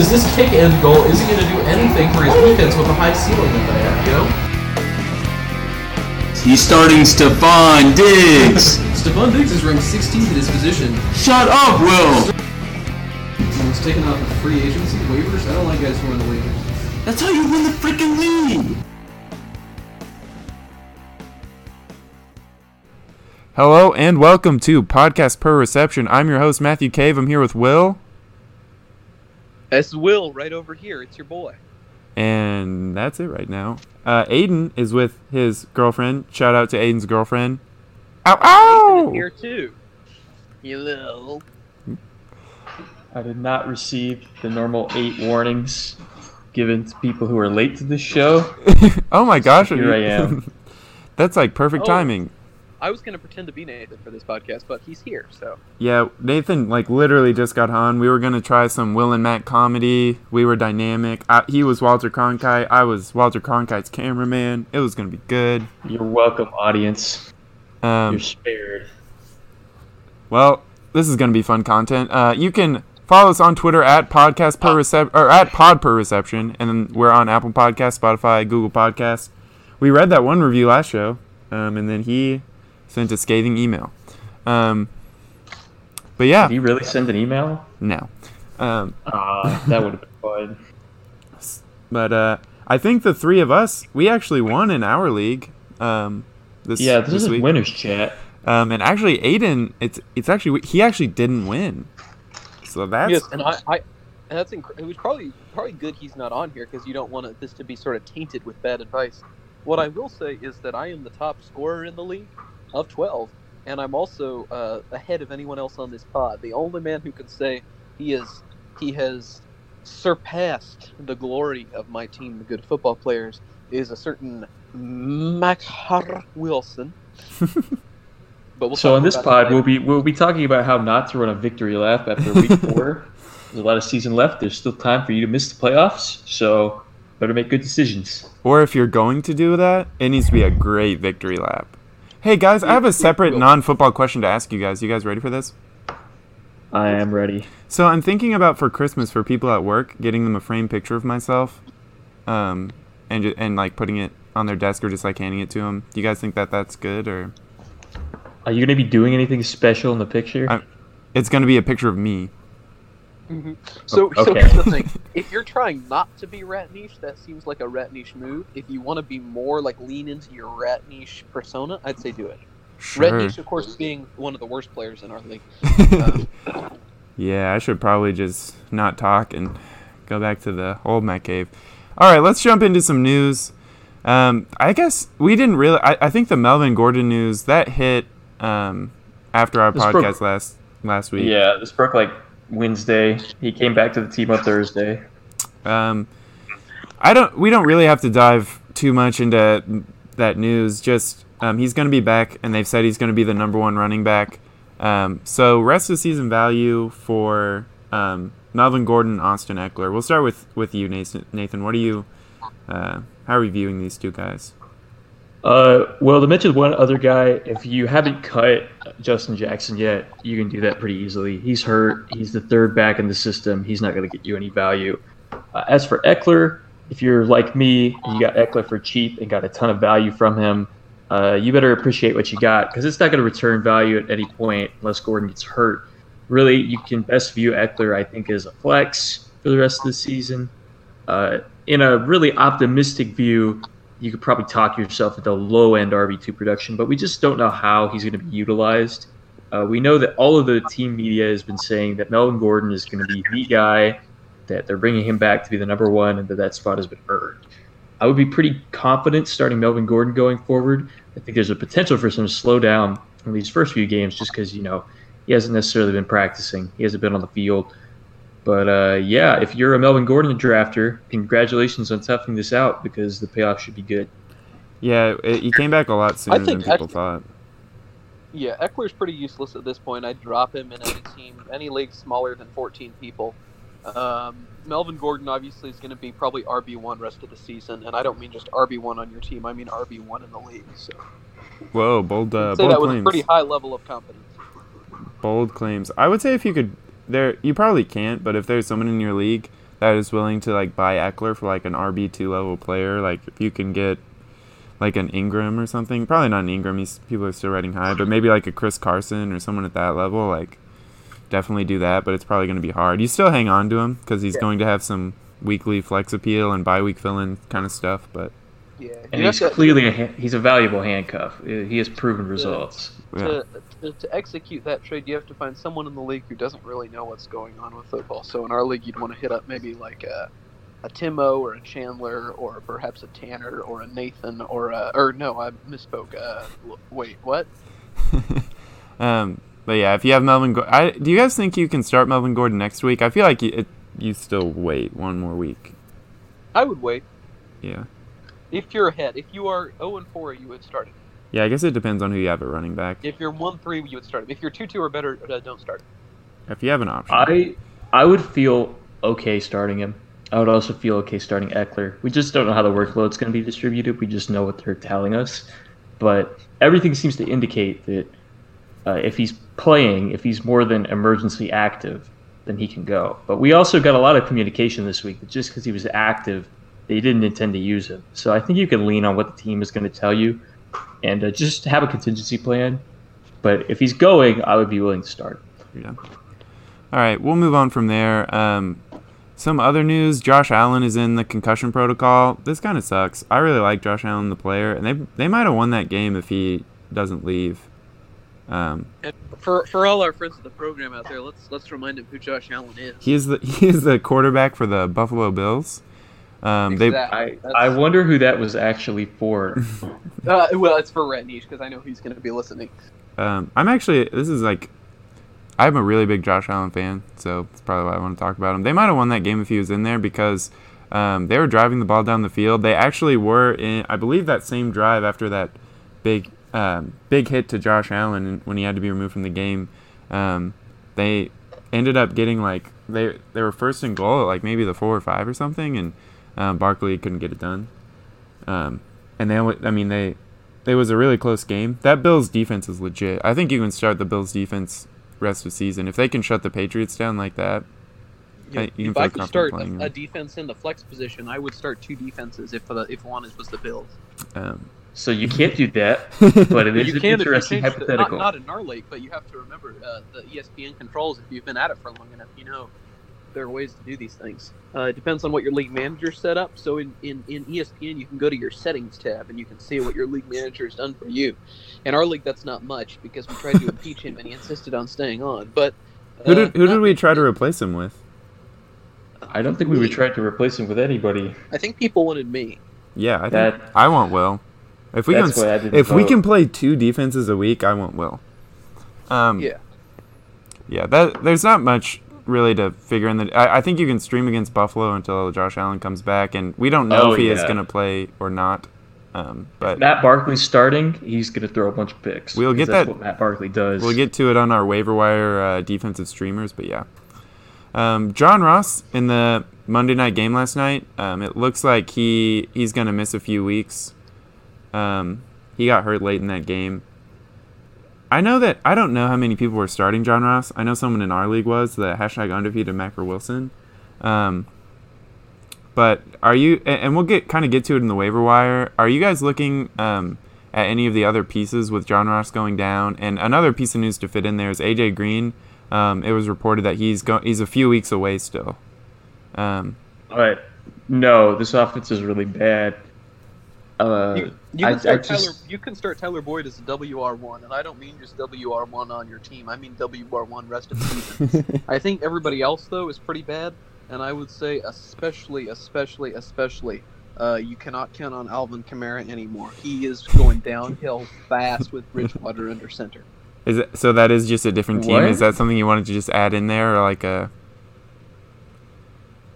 because this kick end goal isn't going to do anything for his defense with the high ceiling that they have, you know? He's starting Stefon Diggs. Stefon Diggs is ranked 16th in his position. Shut up, Will. And he's taken off the free agency waivers. I don't like guys who are on the waivers. That's how you win the freaking league. Hello and welcome to Podcast Per Reception. I'm your host Matthew Cave. I'm here with Will, That's Will right over here. It's your boy. and that's it right now. Uh, Aiden is with his girlfriend. Shout out to Aiden's girlfriend. Ow ow! Here too. You little. I did not receive the normal eight warnings given to people who are late to the show. oh my gosh! Here I am. that's like perfect Oh. timing. I was gonna pretend to be Nathan for this podcast, but he's here, so Yeah, Nathan like literally just got on. We were gonna try some Will and Matt comedy. We were dynamic. I, he was Walter Cronkite. I was Walter Cronkite's cameraman. It was gonna be good. You're welcome, audience. Um, You're spared. Well, this is going to be fun content. Uh, you can follow us on Twitter at podcast per recep- or at pod per reception, and then we're on Apple Podcasts, Spotify, Google Podcasts. We read that one review last show, um, and then he sent a scathing email. Um, but yeah, Did he really send an email? no. Um, Ah, that would have been fun. but uh, I think the three of us, we actually won in our league. Um, this Yeah, this, this is week. winners chat. Um, and actually, Aiden, it's it's actually he actually didn't win. So that's yes, and I, I and that's inc- it was probably probably good he's not on here because you don't want it- this to be sort of tainted with bad advice. What I will say is that I am the top scorer in the league of 12, and I'm also uh, ahead of anyone else on this pod. The only man who can say he is he has surpassed the glory of my team, the good football players, is a certain Macar Wilson. but we'll So talk on this pod, we'll be we'll be talking about how not to run a victory lap after week four. There's a lot of season left. There's still time for you to miss the playoffs, so better make good decisions. Or if you're going to do that, it needs to be a great victory lap. Hey guys, I have a separate non-football question to ask you guys. You guys ready for this? I am ready. So I'm thinking about for Christmas for people at work, getting them a framed picture of myself, um, and and like putting it on their desk or just like handing it to them. Do you guys think that that's good or? Are you gonna be doing anything special in the picture? I- It's gonna be a picture of me. So, so Okay. here's the thing: if you're trying not to be Ratnish, that seems like a Ratnish move. If you want to be more like lean into your Ratnish persona, I'd say do it. Ratnish, of course, being one of the worst players in our league. yeah, I should probably just not talk and go back to the old Matt cave. All right, let's jump into some news. Um, I guess we didn't really. I, I think the Melvin Gordon news that hit um, after our This broke- podcast last last week. yeah, this broke like Wednesday. He came back to the team on Thursday. Um, I don't. We don't really have to dive too much into that news. Just um, he's going to be back, and they've said he's going to be the number one running back. Um, so rest of the season value for um, Melvin Gordon, Austin Ekeler. We'll start with with you, Nathan. Nathan, what are you? Uh, how are you viewing these two guys? Uh, well, to mention one other guy, if you haven't cut Justin Jackson yet, you can do that pretty easily. He's hurt. He's the third back in the system. He's not going to get you any value. Uh, as for Ekeler, if you're like me you got Ekeler for cheap and got a ton of value from him, uh, you better appreciate what you got because it's not going to return value at any point unless Gordon gets hurt. Really, you can best view Ekeler, I think, as a flex for the rest of the season. Uh, in a really optimistic view, you could probably talk yourself into low end RB2 production, but we just don't know how he's going to be utilized. Uh, we know that all of the team media has been saying that Melvin Gordon is going to be the guy, that they're bringing him back to be the number one, and that that spot has been earned. I would be pretty confident starting Melvin Gordon going forward. I think there's a potential for some slowdown in these first few games just because, you know, he hasn't necessarily been practicing, he hasn't been on the field. But uh, yeah, if you're a Melvin Gordon drafter, congratulations on toughing this out because the payoff should be good. Yeah, it, he came back a lot sooner than think people Eck- thought. Yeah, Ekeler's pretty useless at this point. I'd drop him in any team, any league smaller than 14 people. Um, Melvin Gordon obviously is going to be probably RB one rest of the season, and I don't mean just RB one on your team. I mean RB one in the league. So Whoa, bold, uh, I'd say bold that with a pretty high level of confidence. bold claims. I would say if you could, there, you probably can't. But if there's someone in your league that is willing to like buy Ekeler for like an RB two level player, like if you can get like an Ingram or something, probably not an Ingram. He's people are still rating high, but maybe like a Chris Carson or someone at that level, like definitely do that. But it's probably going to be hard. You still hang on to him because he's Yeah. going to have some weekly flex appeal and bye week fill-in kind of stuff. But Yeah, And you he's clearly a, he's a valuable handcuff. He has proven results. yeah, to, to, to execute that trade, you have to find someone in the league who doesn't really know what's going on with football. So in our league, you'd want to hit up maybe like a, a Timo or a Chandler or perhaps a Tanner or a Nathan or a, or no, I misspoke. Uh, wait, what? um, but yeah, if you have Melvin, Go- I, do you guys think you can start Melvin Gordon next week? I feel like you, it, you still wait one more week. I would wait Yeah. if you're ahead. If you are 0 and 4, you would start it. Yeah, I guess it depends on who you have at running back. If you're 1 3, you would start him. If you're 2 2 or better, uh, don't start it. If you have an option. I I would feel okay starting him. I would also feel okay starting Ekeler. We just don't know how the workload's going to be distributed. We just know what they're telling us. But everything seems to indicate that uh, if he's playing, if he's more than emergency active, then he can go. But we also got a lot of communication this week that just because he was active, they didn't intend to use him. So I think you can lean on what the team is going to tell you and uh, just have a contingency plan. But if he's going, I would be willing to start. Yeah. All right, we'll move on from there. Um, some other news: Josh Allen is in the concussion protocol. This kind of sucks. I really like Josh Allen, the player, and they they might have won that game if he doesn't leave. Um, And for for all our friends of the program out there, let's let's remind them who Josh Allen is. he is the he is the quarterback for the Buffalo Bills. Um, they Exactly. I, That's- I wonder who that was actually for. Uh, well, it's for Red Niche because I know he's going to be listening. Um, I'm actually this is like I'm a really big Josh Allen fan, so that's probably why I want to talk about him. They might have won that game if he was in there because um, they were driving the ball down the field. They actually were in, I believe, that same drive after that big um, big hit to Josh Allen when he had to be removed from the game. Um, they ended up getting like they they were first and goal at like maybe the four or five or something, and um, Barkley couldn't get it done. Um, and they, only- I mean, they it was a really close game. That Bills defense is legit. I think you can start the Bills defense rest of season if they can shut the Patriots down like that. Yeah, I- you if I could start a, a defense in the flex position, I would start two defenses if the, if one is was the Bills. Um, so you can't do that, but it is you an can if you interesting change the, not, hypothetical. not in our league, but you have to remember uh, the ESPN controls. If you've been at it for long enough, you know there are ways to do these things. Uh, it depends on what your league manager set up. So in, in, in ESPN, you can go to your settings tab and you can see what your league manager has done for you. In our league, that's not much because we tried to impeach him and he insisted on staying on. But who uh, did who did we try to replace him with? I don't think we would try to replace him with anybody. I think people wanted me. Yeah, I think That I want Will. If we that's can why I didn't if we can play two defenses a week, I want Will. Um, Yeah. yeah. That there's not much really to figure in the. I, I think you can stream against Buffalo until Josh Allen comes back, and we don't know Oh, if he is going to play or not. Um, but Matt Barkley's starting, he's going to throw a bunch of picks. We'll get that's that- what Matt Barkley does. We'll get to it on our waiver wire uh, defensive streamers, but yeah. Um, John Ross in the Monday night game last night. Um, it looks like he he's gonna miss a few weeks. Um, he got hurt late in that game. I know that I don't know how many people were starting John Ross. I know someone in our league was the hashtag undefeated Macro Wilson. Um, but are you? And we'll get kind of get to it in the waiver wire. Are you guys looking um, at any of the other pieces with John Ross going down? And another piece of news to fit in there is AJ Green. Um, it was reported that he's go- he's a few weeks away still. Um, But no, this offense is really bad. Uh, you I- can start I just- Tyler. You can start Tyler Boyd as a WR one, and I don't mean just WR one on your team. I mean WR one rest of the season. I think everybody else though is pretty bad, and I would say especially, especially, especially, uh, you cannot count on Alvin Kamara anymore. He is going downhill fast with Bridgewater under center. is it so? That is just a different team. What? Is that something you wanted to just add in there, or like a?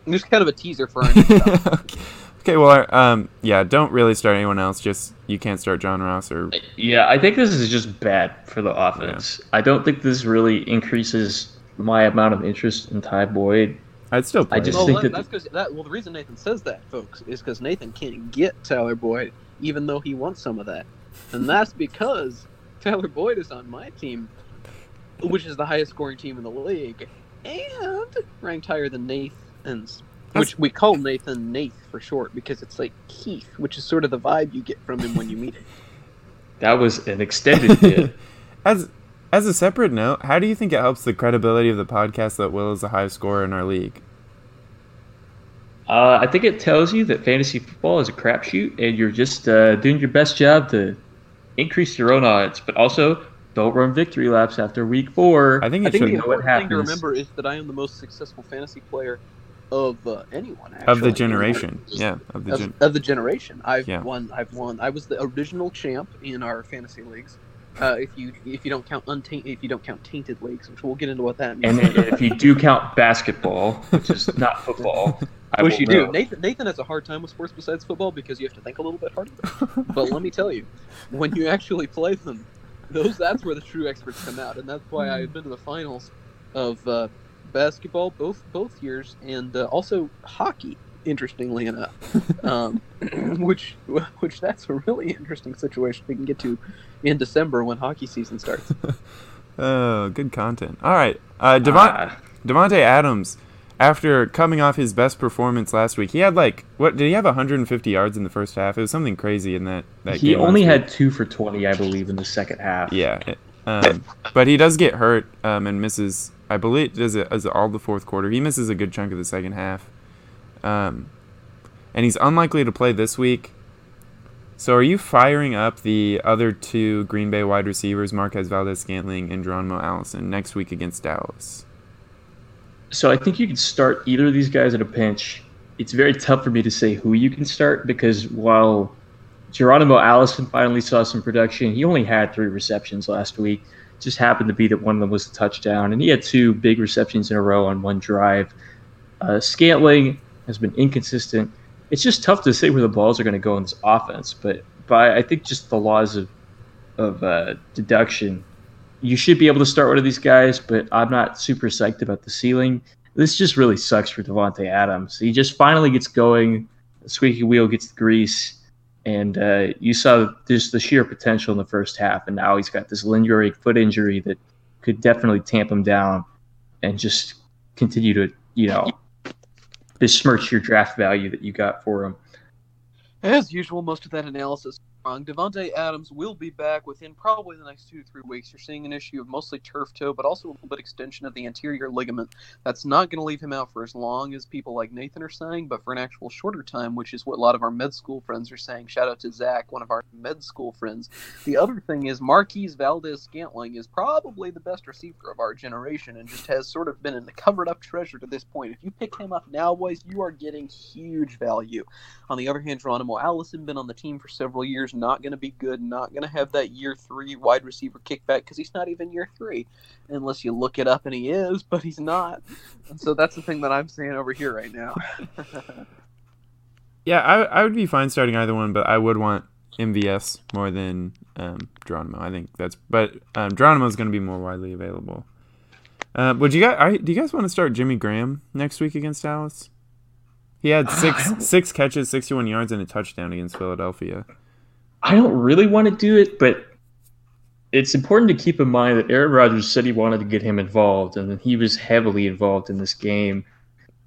Just kind of a teaser for our next stuff. Okay. okay, well, um, yeah, don't really start anyone else. Just you can't start John Ross or yeah, I think this is just bad for the offense. I don't think this really increases my amount of interest in Ty Boyd. I'd still play. I just well, think that, that- that's because that. Well, the reason Nathan says that, folks, is because Nathan can't get Tyler Boyd, even though he wants some of that, and that's because Tyler Boyd is on my team, which is the highest scoring team in the league, and ranked higher than Nathan's. Which we call Nathan Nath for short because it's like Keith, which is sort of the vibe you get from him when you meet him. That was an extended bit. As as a separate note, how do you think it helps the credibility of the podcast that Will is the high scorer in our league? Uh, I think it tells you that fantasy football is a crapshoot, and you're just uh, doing your best job to increase your own odds, but also don't run victory laps after week four. I think I it think should the know what important thing to remember is that I am the most successful fantasy player of uh, anyone. Actually, of the generation. Yeah, of the Of, gen- of the generation, I've Yeah. won. I've won. I was the original champ in our fantasy leagues. Uh, if you if you don't count untainted, if you don't count tainted leagues, which we'll get into what that means. And then if you do count basketball, which is not football, I wish will you do. Nathan Nathan has a hard time with sports besides football because you have to think a little bit harder. but let me tell you, when you actually play them, those that's where the true experts come out, and that's why I've been to the finals of uh, basketball both both years and uh, also hockey. Interestingly enough, um, which which that's a really interesting situation we can get to in December when hockey season starts. Oh, good content. All right, uh, Devon- Ah, Davante Adams, after coming off his best performance last week, he had like what? Did he have 150 yards in the first half? It was something crazy in that. that he game only last week. had two for 20, I believe, in the second half. Yeah, it- um, but he does get hurt um, and misses. I believe does it is it all the fourth quarter. He misses a good chunk of the second half, um, and he's unlikely to play this week. So, are you firing up the other two Green Bay wide receivers, Marquez Valdes Scantling and Geronimo Allison, next week against Dallas? So I think you can start either of these guys at a pinch. It's very tough for me to say who you can start because while Geronimo Allison finally saw some production, he only had three receptions last week. Just happened to be that one of them was a touchdown, and he had two big receptions in a row on one drive. Uh, Scantling has been inconsistent. It's just tough to say where the balls are going to go in this offense, but by I think just the laws of of uh, deduction, you should be able to start one of these guys, but I'm not super psyched about the ceiling. This just really sucks for Davante Adams. He just finally gets going, the squeaky wheel gets the grease, and uh, you saw just the sheer potential in the first half, and now he's got this lingering foot injury that could definitely tamp him down and just continue to, you know, besmirch your draft value that you got for him. As usual, most of that analysis is wrong. Davante Adams will be back within probably the next two to three weeks. You're seeing an issue of mostly turf toe, but also a little bit extension of the anterior ligament. That's not going to leave him out for as long as people like Nathan are saying, but for an actual shorter time, which is what a lot of our med school friends are saying. Shout out to Zach, one of our med school friends. The other thing is Marquez Valdes Scantling is probably the best receiver of our generation and just has sort of been in the covered up treasure to this point. If you pick him up now, boys, you are getting huge value. On the other hand, Geronimo Allison been on the team for several years, not going to be good, not going to have that year three wide receiver kickback because he's not even year three, unless you look it up and he is, but he's not. And so that's the thing that I'm saying over here right now. Yeah, I, I would be fine starting either one, but I would want MVS more than um, Geronimo. I think that's, but um, Geronimo is going to be more widely available. Uh, would you guys? Are, do you guys want to start Jimmy Graham next week against Dallas? He had six six catches, sixty one yards, and a touchdown against Philadelphia. I don't really want to do it, but it's important to keep in mind that Aaron Rodgers said he wanted to get him involved, and he was heavily involved in this game,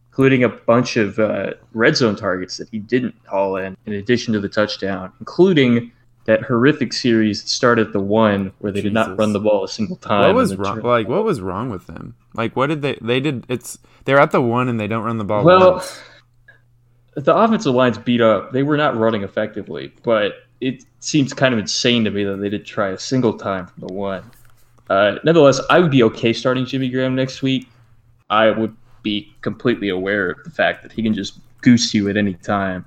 including a bunch of uh, red zone targets that he didn't haul in, in addition to the touchdown, including that horrific series that started at the one where they did not run the ball a single time. What was wrong? Like, what was wrong with them? Like, what did they? They did. It's they're at the one and they don't run the ball. Well, once. the offensive line's beat up. They were not running effectively, but it seems kind of insane to me that they did try a single time from the one. Uh, nonetheless, I would be okay starting Jimmy Graham next week. I would be completely aware of the fact that he can just goose you at any time.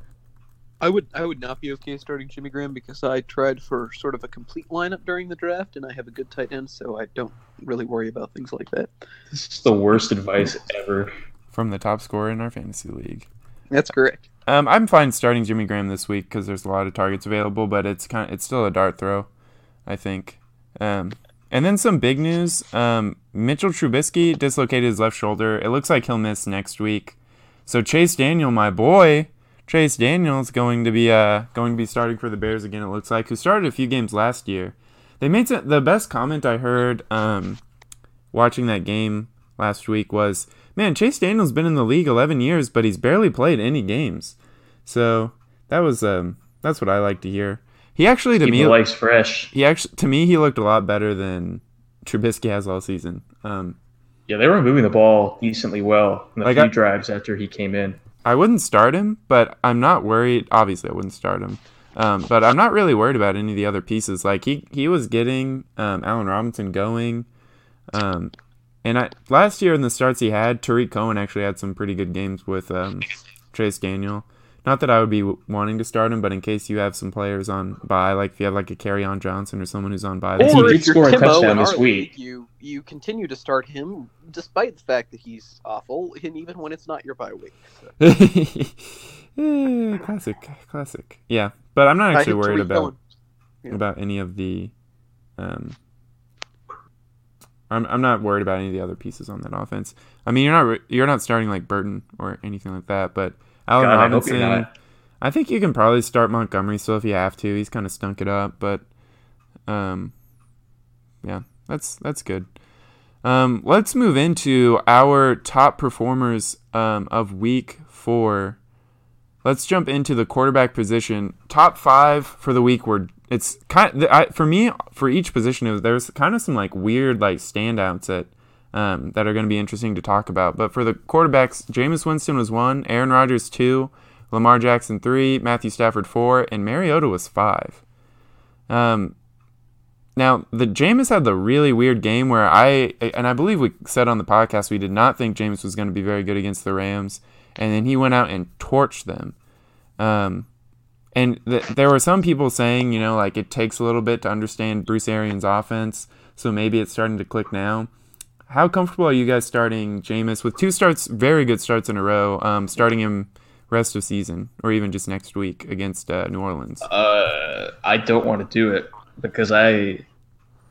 I would I would not be okay starting Jimmy Graham because I tried for sort of a complete lineup during the draft and I have a good tight end, so I don't really worry about things like that. This is the worst advice ever. from the top scorer in our fantasy league. That's correct. Um, I'm fine starting Jimmy Graham this week because there's a lot of targets available, but it's kind of, it's still a dart throw, I think. Um, and then some big news: um, Mitchell Trubisky dislocated his left shoulder. It looks like he'll miss next week. So Chase Daniel, my boy, Chase Daniel's going to be uh going to be starting for the Bears again. It looks like who started a few games last year. They made some, the best comment I heard um, watching that game last week was, man, Chase Daniel's been in the league 11 years, but he's barely played any games. So that was um, that's what I like to hear. He actually to Keep me legs fresh. he actually to me he looked a lot better than Trubisky has all season. Um, Yeah, they were moving the ball decently well in the Like few I- drives after he came in. I wouldn't start him, but I'm not worried. Obviously, I wouldn't start him, um, but I'm not really worried about any of the other pieces. Like he he was getting um, Allen Robinson going, um, and I last year in the starts he had, Tarik Cohen actually had some pretty good games with um, Chase Daniel. Not that I would be w- wanting to start him, but in case you have some players on bye, like if you have like a Kerryon Johnson or someone who's on bye, He this did Or if you're score a Timo touchdown in this our week. league, you you continue to start him despite the fact that he's awful, and even when it's not your bye week. So, Eh, classic, classic. Yeah, but I'm not actually worried about. Cohen. Yeah. about any of the um I'm, I'm not worried about any of the other pieces on that offense. I mean, you're not re- you're not starting like Burton or anything like that, but Allen God, I Robinson. you're. I think you can probably start Montgomery still if you have to. He's kind of stunk it up, but um, yeah, that's that's good. Um, let's move into our top performers um, of week four. Let's jump into the quarterback position. Top five for the week were it's kind of, I, for me for each position. There's kind of some like weird like standouts that um, that are going to be interesting to talk about. But for the quarterbacks, Jameis Winston was one, Aaron Rodgers two, Lamar Jackson three, Matthew Stafford four, and Mariota was five. Um, now the Jameis had the really weird game where I and I believe we said on the podcast we did not think Jameis was going to be very good against the Rams, and then he went out and torched them. Um, and th- there were some people saying, you know, like it takes a little bit to understand Bruce Arians' offense, so maybe it's starting to click now. How comfortable are you guys starting Jameis with two starts, very good starts in a row, um, starting him rest of season or even just next week against uh, New Orleans? Uh, I don't want to do it because I,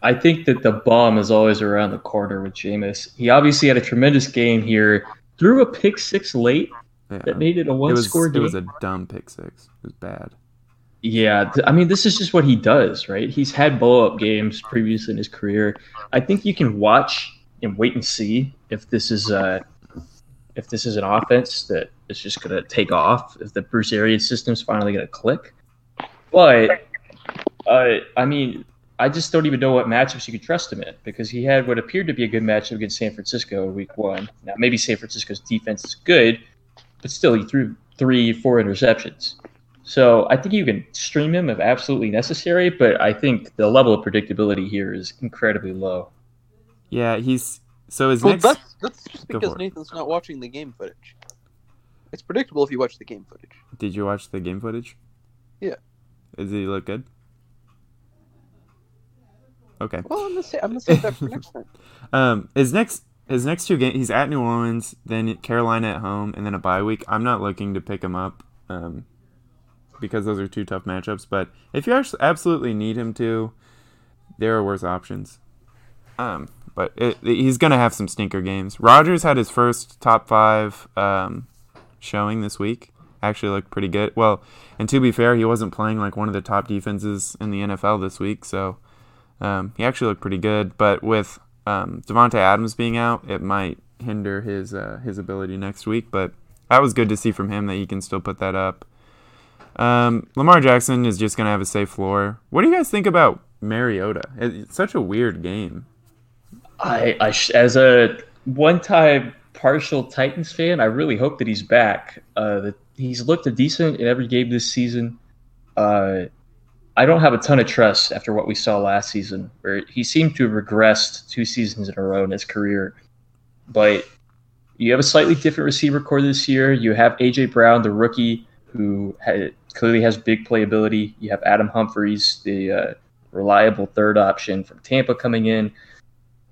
I think that the bomb is always around the corner with Jameis. He obviously had a tremendous game here. Threw a pick six late Yeah. that made it a It one was score game. it was a dumb pick six. It was bad. Yeah, I mean, this is just what he does, right? He's had blow up games previously in his career. I think you can watch and wait and see if this is uh if this is an offense that is just going to take off, if the Bruce Arians system's finally going to click. But uh, I mean, I just don't even know what matchups you could trust him in because he had what appeared to be a good matchup against San Francisco in week one. Now, maybe San Francisco's defense is good, but still, he threw three, four interceptions. So I think you can stream him if absolutely necessary, but I think the level of predictability here is incredibly low. Yeah, he's so his Well, next. that's that's just because. Nathan's not watching the game footage. It's predictable if you watch the game footage. Did you watch the game footage? Yeah. Does he look good? Okay. Well, I'm gonna say I'm gonna save that for next time. Um, his next his next two games, he's at New Orleans, then Carolina at home, and then a bye week. I'm not looking to pick him up, um, because those are two tough matchups. But if you actually absolutely need him to, there are worse options. Um, but it, he's gonna have some stinker games. Rodgers had his first top five um, showing this week. Actually looked pretty good. Well, and to be fair, he wasn't playing like one of the top defenses in the NFL this week, so um, he actually looked pretty good. But with um, Davante Adams being out, it might hinder his uh, his ability next week. But that was good to see from him that he can still put that up. Um, Lamar Jackson is just gonna have a safe floor. What do you guys think about Mariota? It's such a weird game. I, I as a one-time partial Titans fan, I really hope that he's back. Uh, that he's looked decent in every game this season. Uh, I don't have a ton of trust after what we saw last season, where he seemed to have regressed two seasons in a row in his career. But you have a slightly different receiver corps this year. You have AJ Brown, the rookie, who clearly has big playability. You have Adam Humphries, the uh, reliable third option from Tampa, coming in.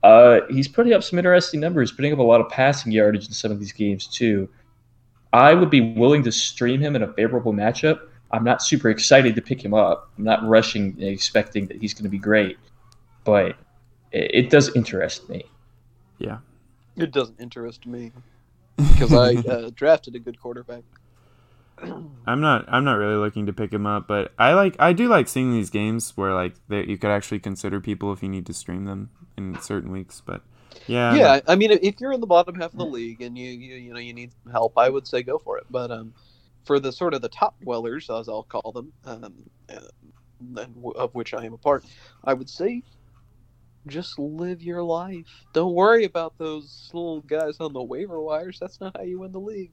Uh, he's putting up some interesting numbers, putting up a lot of passing yardage in some of these games too. I would be willing to stream him in a favorable matchup. I'm not super excited to pick him up. I'm not rushing and expecting that he's going to be great, but it, it does interest me. Yeah. It doesn't interest me because I uh, drafted a good quarterback. I'm not I'm not really looking to pick him up, but I like I do like seeing these games where like that you could actually consider people if you need to stream them in certain weeks. But Yeah. yeah, I mean, if you're in the bottom half of the league and you you you know you need some help, I would say go for it. But um, for the sort of the top dwellers, as I'll call them, um, uh, and w- of which I am a part, I would say just live your life. Don't worry about those little guys on the waiver wires. That's not how you win the league.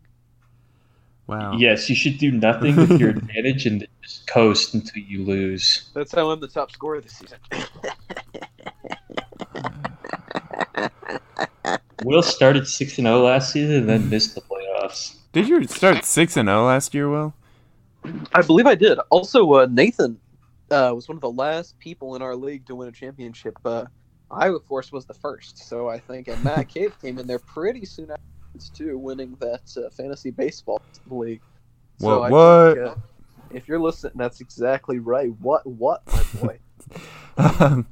Wow. Yes, you should do nothing with your advantage and just coast until you lose. That's how I'm the top scorer this season. Will started six and zero last season and then missed the playoffs. Did you start six and zero last year, Will? I believe I did. Also, uh, Nathan uh, was one of the last people in our league to win a championship. Uh, Iowa Force was the first, so I think, and Matt Cave came in there pretty soon after too, winning that uh, fantasy baseball league. So What- I what? Think, uh, if you're listening, that's exactly right. What? What, my boy? Um,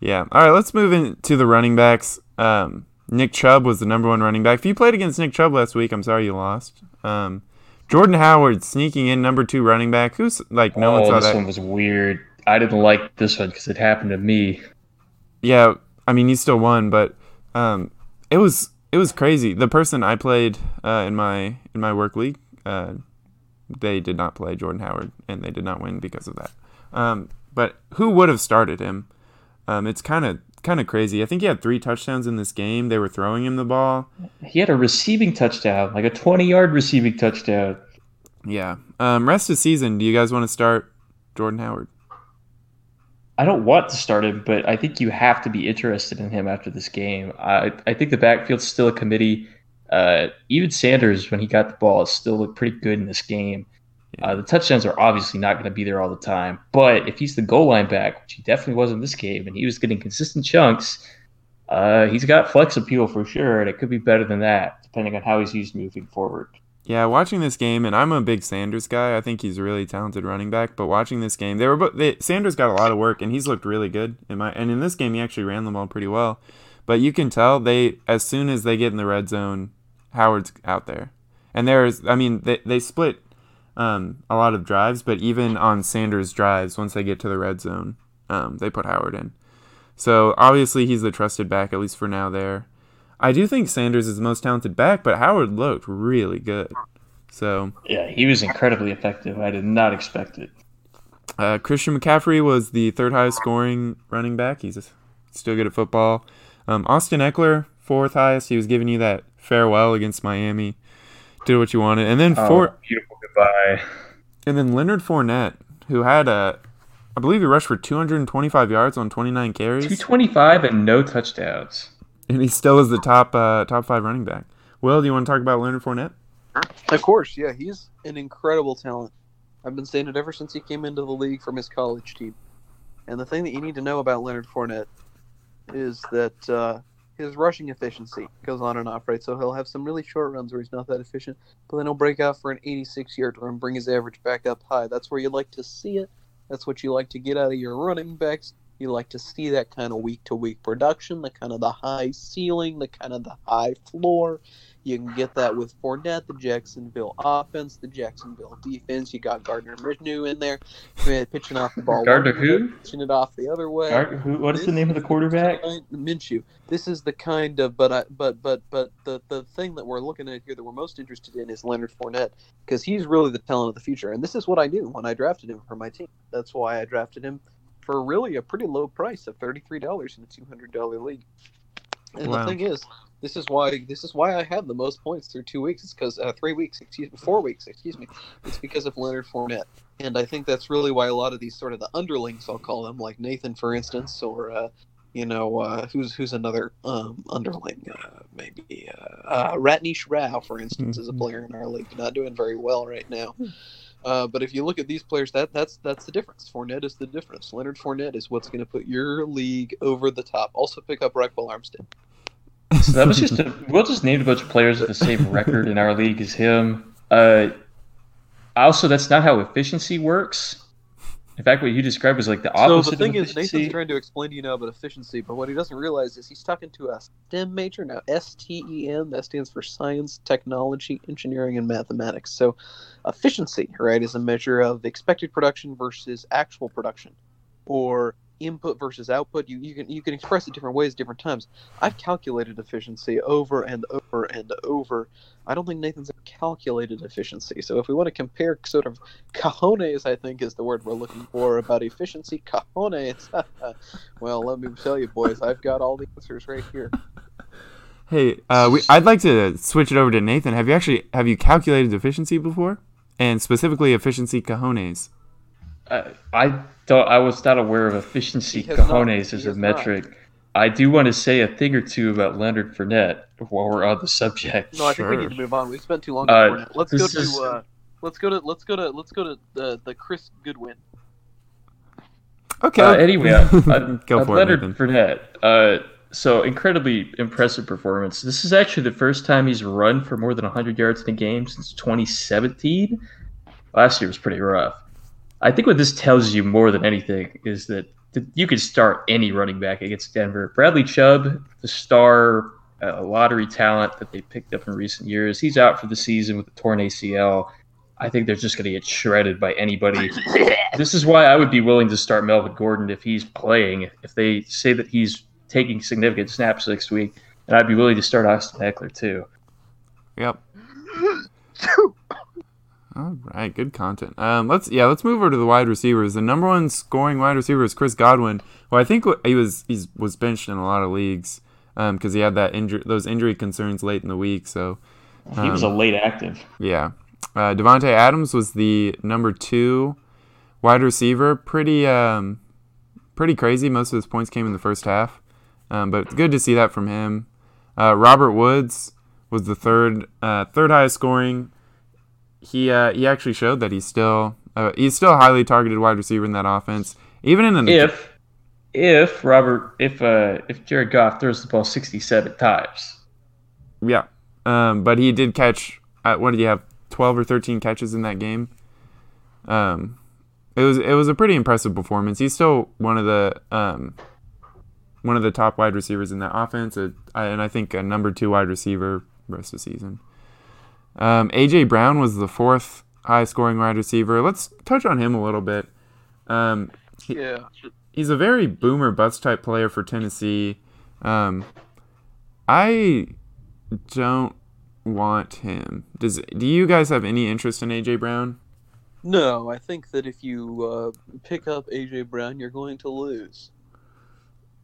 yeah. All right, let's move into the running backs. Um, Nick Chubb was the number one running back. If you played against Nick Chubb last week, I'm sorry you lost. Um, Jordan Howard sneaking in number two running back. Who's like no one oh, saw this that. one was weird. I didn't like this one because it happened to me. Yeah, I mean, he still won, but um, it was it was crazy. The person I played uh, in my in my work league, uh, they did not play Jordan Howard, and they did not win because of that. Um, but who would have started him? Um, it's kind of kind of crazy. I think he had three touchdowns in this game. They were throwing him the ball. He had a receiving touchdown, like a 20 yard receiving touchdown. Yeah. Um, rest of season, do you guys want to start Jordan Howard? I don't want to start him, but I think you have to be interested in him after this game. I, I think the backfield's still a committee. Uh, even Sanders, when he got the ball, still looked pretty good in this game. Uh, the touchdowns are obviously not going to be there all the time, but if he's the goal line back, which he definitely was in this game, and he was getting consistent chunks, uh, he's got flex appeal for sure, and it could be better than that, depending on how he's used moving forward. Yeah, watching this game, and I'm a big Sanders guy. I think he's a really talented running back. But watching this game, they were both, they, Sanders got a lot of work, and he's looked really good. In my and in this game, he actually ran the ball pretty well. But you can tell they as soon as they get in the red zone, Howard's out there. And there's, I mean, they they split um, a lot of drives, but even on Sanders' drives, once they get to the red zone, um, they put Howard in. So obviously he's the trusted back at least for now there. I do think Sanders is the most talented back, but Howard looked really good. So Yeah, he was incredibly effective. I did not expect it. uh, Christian McCaffrey was the third highest scoring running back. He's still good at football. Um, Austin Ekeler, fourth highest. He was giving you that farewell against Miami. Did what you wanted, and then four, Oh, beautiful goodbye. and then Leonard Fournette, who had a, I believe he rushed for 225 yards on 29 carries, 225 and no touchdowns. and he still is the top uh, top five running back. Will, do you want to talk about Leonard Fournette? Of course, yeah, he's an incredible talent. I've been saying it ever since he came into the league from his college team. And the thing that you need to know about Leonard Fournette is that uh, his rushing efficiency goes on and off, right? So he'll have some really short runs where he's not that efficient, but then he'll break out for an 86 yard run, bring his average back up high. That's where you like to see it. That's what you like to get out of your running backs. You like to see that kind of week to week production, the kind of the high ceiling, the kind of the high floor. You can get that with Fournette, the Jacksonville offense, the Jacksonville defense. You got Gardner Minshew in there, uh, pitching off the ball. Gardner who? Pitching it off the other way. Gar- who- What is the name of the quarterback? Minshew. This is the kind of, but I, but but but the the thing that we're looking at here that we're most interested in is Leonard Fournette because he's really the talent of the future, and this is what I knew when I drafted him for my team. That's why I drafted him for really a pretty low price of thirty three dollars in a two hundred dollar league. And Wow. the thing is, this is why this is why I have the most points through two weeks. It's because uh, three weeks, excuse me, four weeks, excuse me. It's because of Leonard Fournette, and I think that's really why a lot of these sort of the underlings, I'll call them, like Nathan, for instance, or uh, you know, uh, who's who's another um, underling, uh, maybe uh, uh, Ratnish Rao, for instance, is a player in our league, not doing very well right now. Uh, but if you look at these players, that that's that's the difference. Fournette is the difference. Leonard Fournette is what's going to put your league over the top. Also, pick up Ryquell Armstead. So that was just a, Will just named a bunch of players with the same record in our league as him. Uh, also, that's not how efficiency works. In fact, what you described was like the opposite of So the thing is. Nathan's trying to explain to you now about efficiency, but what he doesn't realize is he's talking to a STEM major now. S T E M. That stands for Science, Technology, Engineering, and Mathematics. So, efficiency, right, is a measure of expected production versus actual production, or input versus output. You, you can you can express it different ways, different times. I've calculated efficiency over and over and over. I don't think Nathan's ever calculated efficiency. So if we want to compare sort of cajones, I think is the word we're looking for about efficiency. Cajones. well, let me tell you, boys, I've got all the answers right here. Hey, uh, we, I'd like to switch it over to Nathan. Have you actually have you calculated efficiency before, and specifically efficiency cajones? I, I thought I was not aware of efficiency He has not. cojones as a has not. metric. I do want to say a thing or two about Leonard Fournette while we're on the subject. No, I think we need to move on. We've spent too long Uh, on Fournette. Let's go to is- uh, let's go to let's go to let's go to the the Chris Godwin. Okay. Uh, anyway, uh, go uh, for Leonard it, Fournette. Uh, so incredibly impressive performance. This is actually the first time he's run for more than 100 yards in a game since 2017. Last year was pretty rough. I think what this tells you more than anything is that that you could start any running back against Denver. Bradley Chubb, the star uh, lottery talent that they picked up in recent years, he's out for the season with a torn ACL. I think they're just going to get shredded by anybody. this is why I would be willing to start Melvin Gordon if he's playing. If they say that he's taking significant snaps next week, and I'd be willing to start Austin Ekeler too. Yep. All right, good content. Um, let's yeah, let's move over to the wide receivers. The number one scoring wide receiver is Chris Godwin, who I think he was he was benched in a lot of leagues because he had that injury those injury concerns late in the week. So He was a Um, late active. yeah, uh, Davante Adams was the number two wide receiver. Pretty um, pretty crazy. Most of his points came in the first half, um, but it's good to see that from him. Uh, Robert Woods was the third uh, third highest scoring. He uh, he actually showed that he's still uh, he's still a highly targeted wide receiver in that offense. Even in an If if Robert if uh if Jared Goff throws the ball 67 times, yeah, um, but he did catch. Uh, what did he have? Twelve or thirteen catches in that game. Um, it was it was a pretty impressive performance. He's still one of the um, one of the top wide receivers in that offense, uh, and I think a number two wide receiver rest of the season. Um, AJ Brown was the fourth high scoring wide receiver. Let's touch on him a little bit. Um, he- Yeah. he's a very boomer bust type player for Tennessee. Um, I don't want him. Does do you guys have any interest in AJ Brown? No, I think that if you uh, pick up AJ Brown, you're going to lose.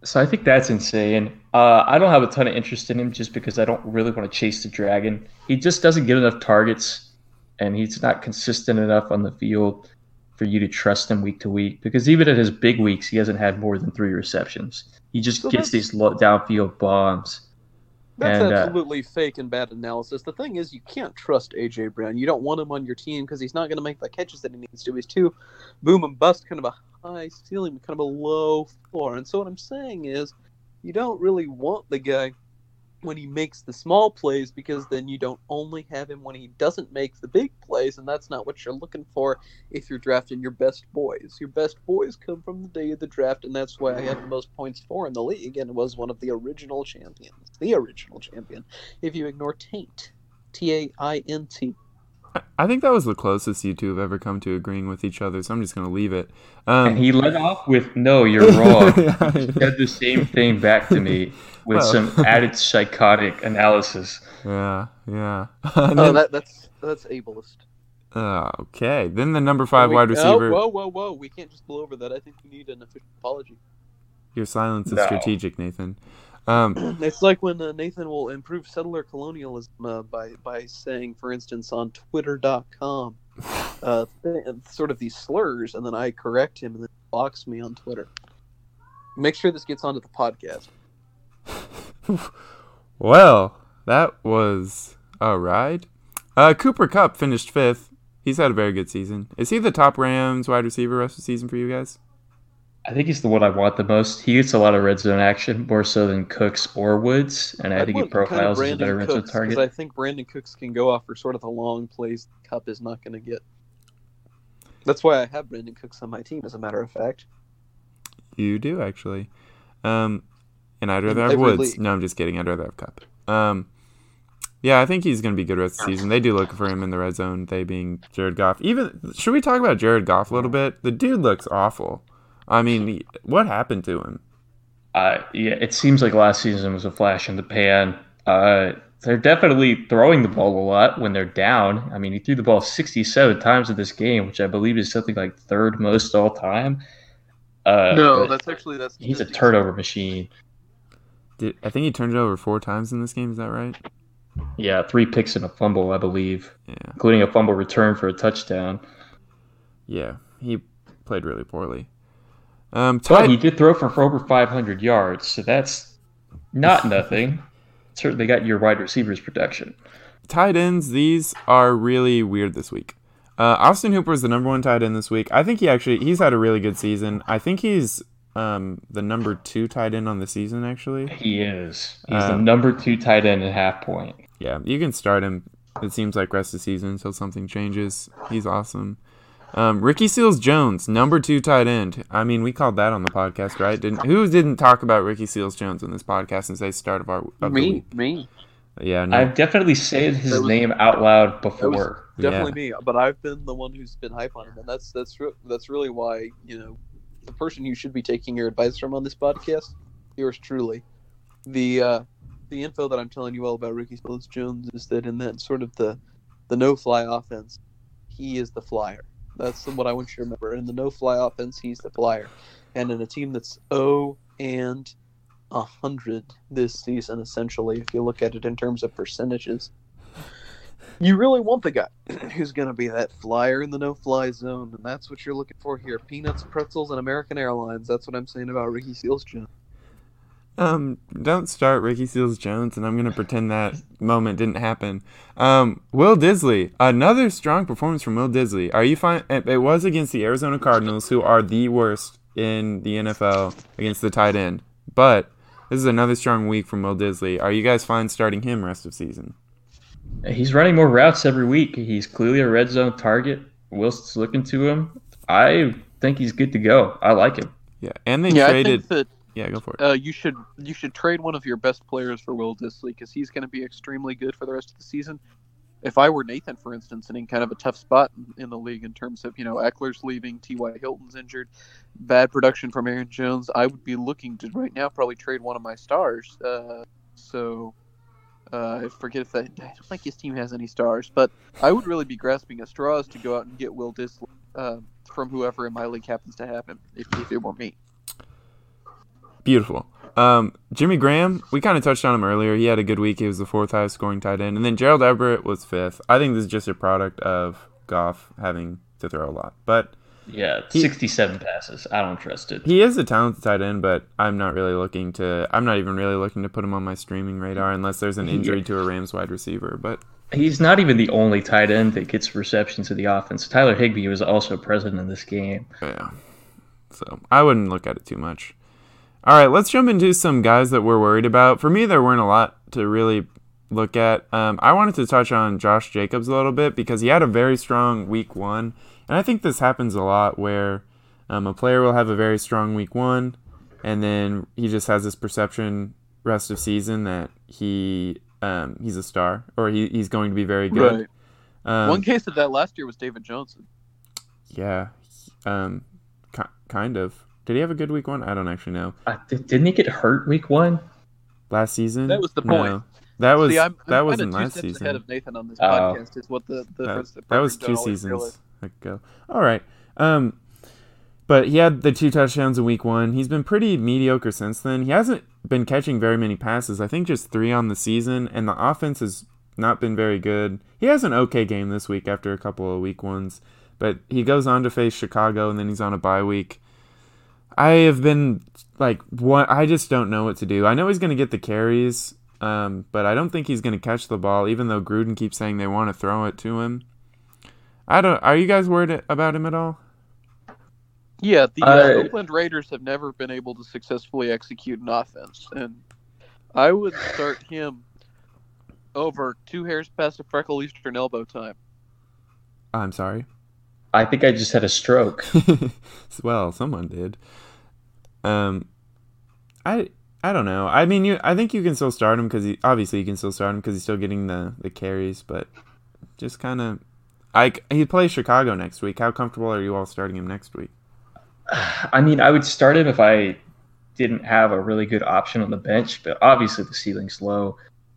So I think that's insane. Uh, I don't have a ton of interest in him just because I don't really want to chase the dragon. He just doesn't get enough targets, and he's not consistent enough on the field for you to trust him week to week. Because even at his big weeks, he hasn't had more than three receptions. He just So gets these low, downfield bombs. That's And, uh, absolutely fake and bad analysis. The thing is, you can't trust AJ Brown. You don't want him on your team because he's not going to make the catches that he needs to. He's too boom and bust, kind of a high ceiling, kind of a low floor. And so what I'm saying is, you don't really want the guy when he makes the small plays because then you don't only have him when he doesn't make the big plays, and that's not what you're looking for if you're drafting your best boys. Your best boys come from the day of the draft, and that's why I had the most points for in the league and was one of the original champions. The original champion. If you ignore Taint. T A I N T. I- I think that was the closest you two have ever come to agreeing with each other. So I'm just gonna leave it. Um, And he led off with, "No, you're wrong." Yeah. He said the same thing back to me with Well. some added psychotic analysis. yeah, yeah. And Oh, then- that, that's that's ableist. uh, okay. Then the number five We- wide oh, receiver. whoa, whoa, whoa! We can't just blow over that. I think we need an official apology. Your silence is No. strategic, Nathan. Um, It's like when uh, Nathan will improve settler colonialism uh, by by saying, for instance, on Twitter.com, uh, th- sort of these slurs, and then I correct him and then he blocks me on Twitter. Make sure this gets onto the podcast. well, that was a ride. Uh, Cooper Kupp finished fifth. He's had a very good season. Is he the top Rams wide receiver rest of the season for you guys? I think he's the one I want the most. He gets a lot of red zone action, more so than Cooks or Woods, and I I'd think he want kind of profiles as a better Brandon red zone target. I think Brandin Cooks can go off for sort of the long plays Kupp is not going to get. That's why I have Brandin Cooks on my team, as a matter of fact. You do actually. Um, and I'd rather In have every Woods. league. No, I'm just kidding. I'd rather have Kupp. Um, yeah, I think he's going to be good rest of the season. They do look for him in the red zone. They being Jared Goff. Even should we talk about Jared Goff a little bit? The dude looks awful. I mean, what happened to him? Uh, yeah, it seems like last season was a flash in the pan. Uh, they're definitely throwing the ball a lot when they're down. I mean, he threw the ball 67 times in this game, which I believe is something like third most all time. Uh, no, that's actually that's he's a turnover machine. Did, I think he turned it over four times in this game. Is that right? Yeah, three picks and a fumble, I believe, Yeah. including a fumble return for a touchdown. Yeah, he played really poorly. Um, But Ty- he did throw for, for over 500 yards, so that's not nothing. Certainly got your wide receivers protection. tight ends, these are really weird this week. Uh, Austin Hooper is the number one tight end this week. I think he actually he's had a really good season. I think he's um, the number two tight end on the season actually. He is. He's the Um, number two tight end at half point. Yeah, you can start him. It seems like rest of the season until something changes. He's awesome. Um, Ricky Seals Jones, number two tight end. I mean, we called that on the podcast, right? Didn't who didn't talk about Ricky Seals Jones in this podcast since say start of our of Me, me, Yeah, no, I've definitely said his was- name out loud before. definitely me. But I've been the one who's been hype on him, and that's that's re- that's really why you know the person you should be taking your advice from on this podcast, yours truly. The uh, the info that I'm telling you all about Ricky Seals Jones is that in that sort of the the no fly offense, he is the flyer. That's what I want you to remember. In the no fly offense, he's the flyer, and in a team that's 0 and hundred this season, essentially, if you look at it in terms of percentages, you really want the guy who's going to be that flyer in the no-fly zone, and that's what you're looking for here: peanuts, pretzels, and American Airlines. That's what I'm saying about Ricky Seals Jones. Um, don't start Ricky Seals Jones, and I'm gonna pretend that moment didn't happen. Um, Will Dissly, another strong performance from Will Dissly. Are you fine? It it was against the Arizona Cardinals, who are the worst in the NFL against the tight end. But this is another strong week from Will Dissly. Are you guys fine starting him rest of season? He's running more routes every week. He's clearly a red zone target. Wilson's looking to him. I think he's good to go. I like him. Yeah, and they yeah, I think that Yeah, go for it. uh, you should you should trade one of your best players for Will Dissly because he's going to be extremely good for the rest of the season. If I were Nathan, for instance, and in kind of a tough spot in, the league in terms of you know Ekeler's leaving, T.Y. Hilton's injured, bad production from Aaron Jones, I would be looking to right now probably trade one of my stars. Uh, so uh, I forget if that I don't think his team has any stars, but I would really be grasping at straws to go out and get Will Dissly uh, from whoever in my league happens to have him. If, if it were me. Beautiful. Um, Jimmy Graham, we kind of touched on him earlier. He had a good week. He was the fourth highest scoring tight end. And then Gerald Everett was fifth. I think this is just a product of Goff having to throw a lot. But Yeah, He- 67 passes. I don't trust it. he is a talented tight end, but I'm not really looking to, I'm not even really looking to put him on my streaming radar unless there's an injury to a Rams wide receiver. But He's not even the only tight end that gets receptions in the offense. Tyler Higbee was also present in this game. yeah. So I wouldn't look at it too much. All right, let's jump into some guys that we're worried about. For me, there weren't a lot to really look at. Um, I wanted to touch on Josh Jacobs a little bit because he had a very strong week one. And I think this happens a lot where um, a player will have a very strong week one and then he just has this perception rest of season that he um, he's a star or he, he's going to be very good. Um, One case of that last year was David Johnson. yeah, um, ki- kind of. Did he have a good week one? I don't actually know. Uh, di- didn't he get hurt week one? Last season? That was the No. point. That was See, I'm, I'm that wasn't two last steps season. ahead of Nathan on this Oh. podcast. Is what the the that, difference that was two don't always realize. seasons ago. All right. Um, but he had the two touchdowns in week one. He's been pretty mediocre since then. He hasn't been catching very many passes. I think just three on the season, and the offense has not been very good. He has an okay game this week after a couple of week ones, but he goes on to face Chicago, and then he's on a bye week. I have been like, what? I just don't know what to do. I know he's going to get the carries, um, but I don't think he's going to catch the ball, even though Gruden keeps saying they want to throw it to him. I don't. Are you guys worried about him at all? Yeah, the uh, I- Oakland Raiders have never been able to successfully execute an offense, and I would start him over two hairs past a freckle Eastern elbow time. I'm sorry. I think I just had a stroke. well, someone did. Um, I I don't know. I mean, you. I think you can still start him because obviously you can still start him because he's still getting the the carries, but just kind of. I he plays Chicago next week. How comfortable are you all starting him next week? I mean, I would start him if I didn't have a really good option on the bench, but obviously the ceiling's low.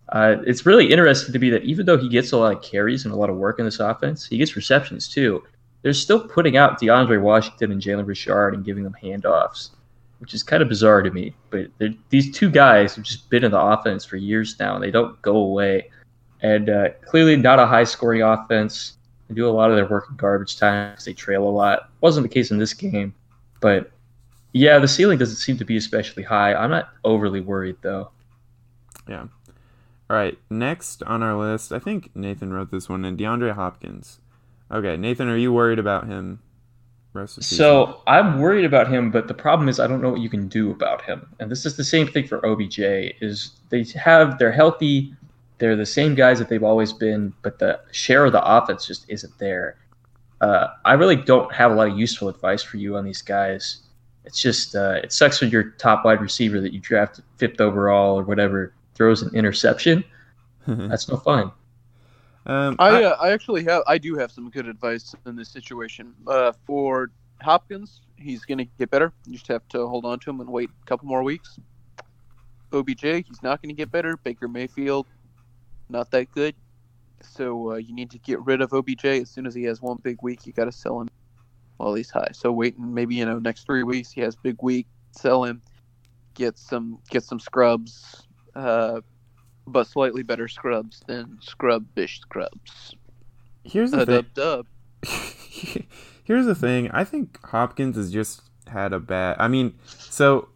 Uh, it's really interesting to me that even though he gets a lot of carries and a lot of work in this offense, he gets receptions too. They're still putting out DeAndre Washington and Jalen Richard and giving them handoffs, which is kind of bizarre to me. But these two guys have just been in the offense for years now, and they don't go away. And uh, clearly, not a high scoring offense. They do a lot of their work in garbage time because they trail a lot. Wasn't the case in this game, but yeah, the ceiling doesn't seem to be especially high. I'm not overly worried though. Yeah. All right, next on our list, I think Nathan wrote this one, and DeAndre Hopkins. Okay, Nathan, are you worried about him? Rest so I'm worried about him, but the problem is I don't know what you can do about him. And this is the same thing for OBJ. Is they have they're healthy, they're the same guys that they've always been, but the share of the offense just isn't there. Uh, I really don't have a lot of useful advice for you on these guys. It's just uh, it sucks when your top wide receiver that you drafted fifth overall or whatever throws an interception. That's no fun. Um, I, uh, I actually have I do have some good advice in this situation. Uh, for Hopkins, he's going to get better. You just have to hold on to him and wait a couple more weeks. OBJ, he's not going to get better. Baker Mayfield, not that good. So uh, you need to get rid of OBJ as soon as he has one big week. You got to sell him while he's high. So wait, and maybe you know next three weeks he has big week. Sell him, get some get some scrubs, uh, but slightly better scrubs than scrubbish scrubs. Here's the uh, thing. Dub, dub. Here's the thing. I think Hopkins has just had a bad. I mean, so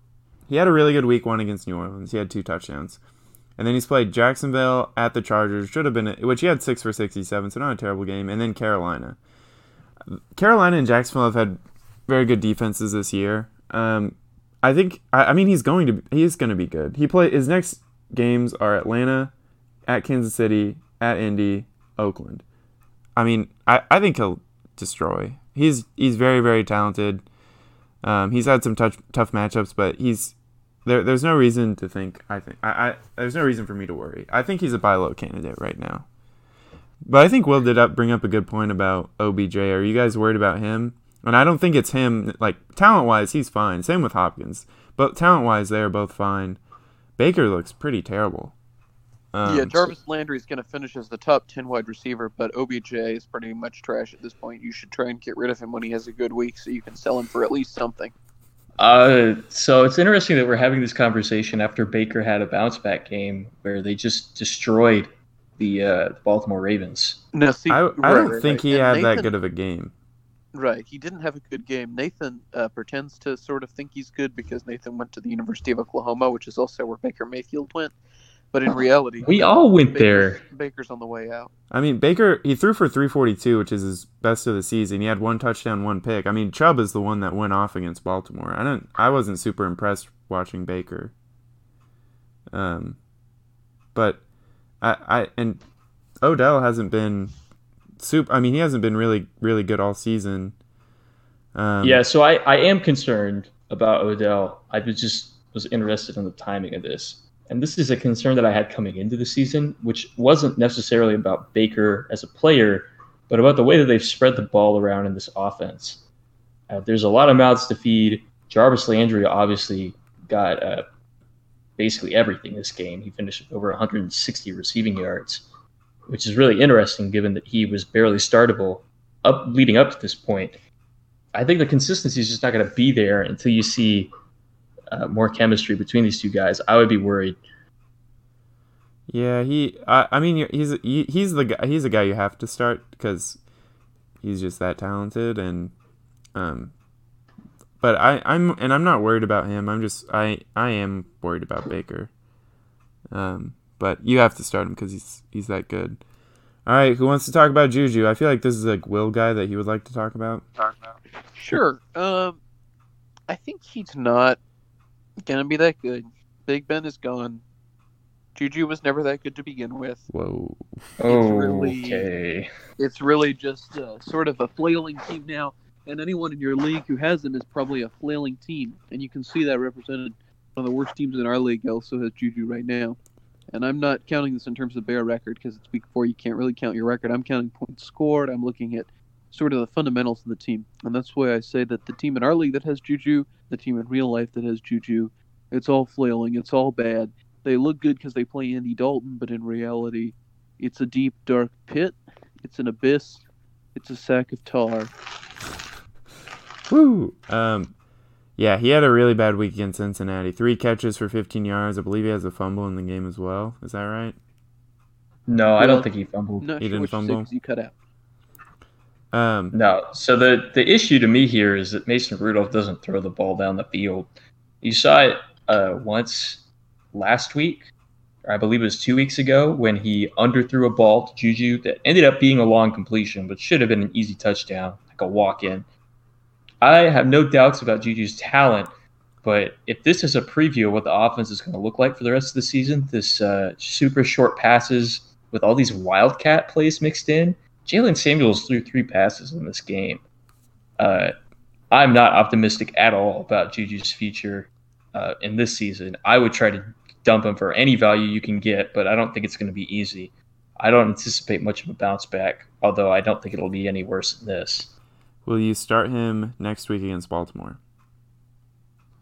he had a really good week one against New Orleans. He had two touchdowns. And then he's played Jacksonville at the Chargers, should have been, which he had six for 67, so not a terrible game. And then Carolina. Carolina and Jacksonville have had very good defenses this year. Um, I think, I, I, mean, he's going to, he's going to be good. He play his next games are Atlanta, at Kansas City, at Indy, Oakland. I mean, I, I think he'll destroy. He's he's very very talented. Um, he's had some touch, tough matchups, but he's there. There's no reason to think. I think I, I there's no reason for me to worry. I think he's a buy low candidate right now. But I think Will did up bring up a good point about OBJ. Are you guys worried about him? And I don't think it's him. Like talent wise, he's fine. Same with Hopkins. But talent wise, they are both fine. Baker looks pretty terrible. Um, yeah, Jarvis Landry is going to finish as the top 10 wide receiver, but OBJ is pretty much trash at this point. You should try and get rid of him when he has a good week so you can sell him for at least something. Uh, so it's interesting that we're having this conversation after Baker had a bounce back game where they just destroyed the, uh, Baltimore Ravens. No, see, I, I don't right, think right. he and had Nathan, that good of a game. Right. He didn't have a good game. Nathan uh, pretends to sort of think he's good because Nathan went to the University of Oklahoma, which is also where Baker Mayfield went. But in reality, we all went Baker's, there. Baker's on the way out. I mean, Baker he threw for 342, which is his best of the season. He had one touchdown, one pick. I mean, Chubb is the one that went off against Baltimore. I don't. I wasn't super impressed watching Baker. Um, but I I and Odell hasn't been soup. I mean, he hasn't been really, really good all season. Um, yeah, so I, I am concerned about Odell. I was just was interested in the timing of this, and this is a concern that I had coming into the season, which wasn't necessarily about Baker as a player, but about the way that they've spread the ball around in this offense. Uh, there's a lot of mouths to feed. Jarvis Landry obviously got uh, basically everything this game. He finished over 160 receiving yards which is really interesting given that he was barely startable up leading up to this point. I think the consistency is just not going to be there until you see uh, more chemistry between these two guys. I would be worried. Yeah, he. I, I mean, he's he, he's the guy. He's the guy you have to start because he's just that talented, and um. But I, I'm and I'm not worried about him. I'm just I I am worried about Baker. Um, but you have to start him because he's he's that good. All right, who wants to talk about Juju? I feel like this is a Will guy that he would like to talk about. Sure. Um, I think he's not gonna be that good. Big Ben is gone. Juju was never that good to begin with. Whoa. It's really, okay. It's really just uh, sort of a flailing team now, and anyone in your league who has him is probably a flailing team, and you can see that represented. One of the worst teams in our league also has Juju right now and I'm not counting this in terms of bare record because it's week four. You can't really count your record. I'm counting points scored. I'm looking at sort of the fundamentals of the team, and that's why I say that the team in our league that has Juju, the team in real life that has Juju, it's all flailing, it's all bad. They look good because they play Andy Dalton, but in reality, it's a deep, dark pit. It's an abyss. It's a sack of tar. Woo. Um, yeah, he had a really bad week against Cincinnati. Three catches for 15 yards. I believe he has a fumble in the game as well. Is that right? No, I don't think he fumbled. Not He sure didn't fumble. you said fumble? 'cause you cut out. Um, No. So the the issue to me here is that Mason Rudolph doesn't throw the ball down the field. You saw it uh, once last week, or I believe it was two weeks ago, when he underthrew a ball to Juju that ended up being a long completion, but should have been an easy touchdown, like a walk in. I have no doubts about Juju's talent, but if this is a preview of what the offense is going to look like for the rest of the season, this uh, super short passes with all these wildcat plays mixed in, Jaylen Samuels threw three passes in this game. Uh, I'm not optimistic at all about Juju's future uh, in this season. I would try to dump him for any value you can get, but I don't think it's going to be easy. I don't anticipate much of a bounce back, although I don't think it'll be any worse than this. Will you start him next week against Baltimore?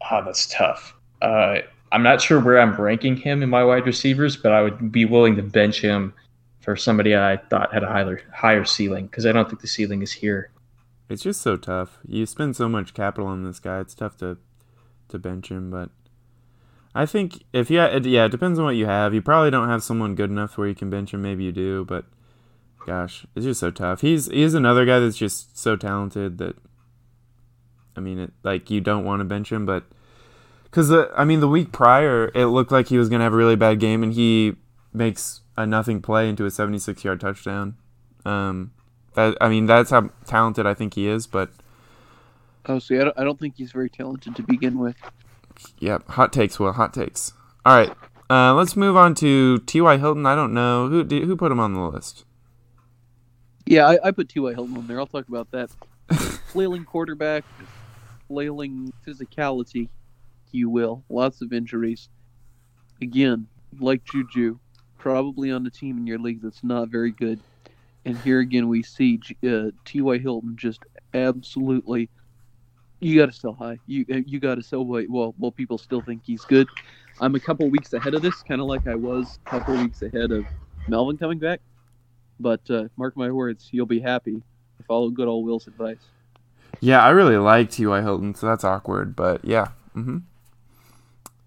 Ah, that's tough. Uh, I'm not sure where I'm ranking him in my wide receivers, but I would be willing to bench him for somebody I thought had a higher higher ceiling because I don't think the ceiling is here. It's just so tough. You spend so much capital on this guy. It's tough to to bench him, but I think if you yeah, it depends on what you have. You probably don't have someone good enough where you can bench him. Maybe you do, but gosh, it's just so tough. He's he's another guy that's just so talented that I mean, it like you don't want to bench him, but because I mean the week prior it looked like he was gonna have a really bad game, and he makes a nothing play into a 76 yard touchdown. Um, that I mean that's how talented I think he is, but Oh, see, I don't, I don't think he's very talented to begin with. Yep, hot takes, Well, Hot takes. All right, uh, let's move on to T.Y. Hilton. I don't know who did, who put him on the list. Yeah, I, I put T.Y. Hilton on there. I'll talk about that. flailing quarterback, flailing physicality, you will. Lots of injuries. Again, like Juju, probably on the team in your league that's not very good. And here again, we see uh, T.Y. Hilton just absolutely. You got to sell high. You uh, you got to sell way. Well, well, people still think he's good. I'm a couple weeks ahead of this, kind of like I was a couple weeks ahead of Melvin coming back. But uh, mark my words, you'll be happy. Follow good old Will's advice. Yeah, I really like T.Y. Hilton, so that's awkward, but yeah. hmm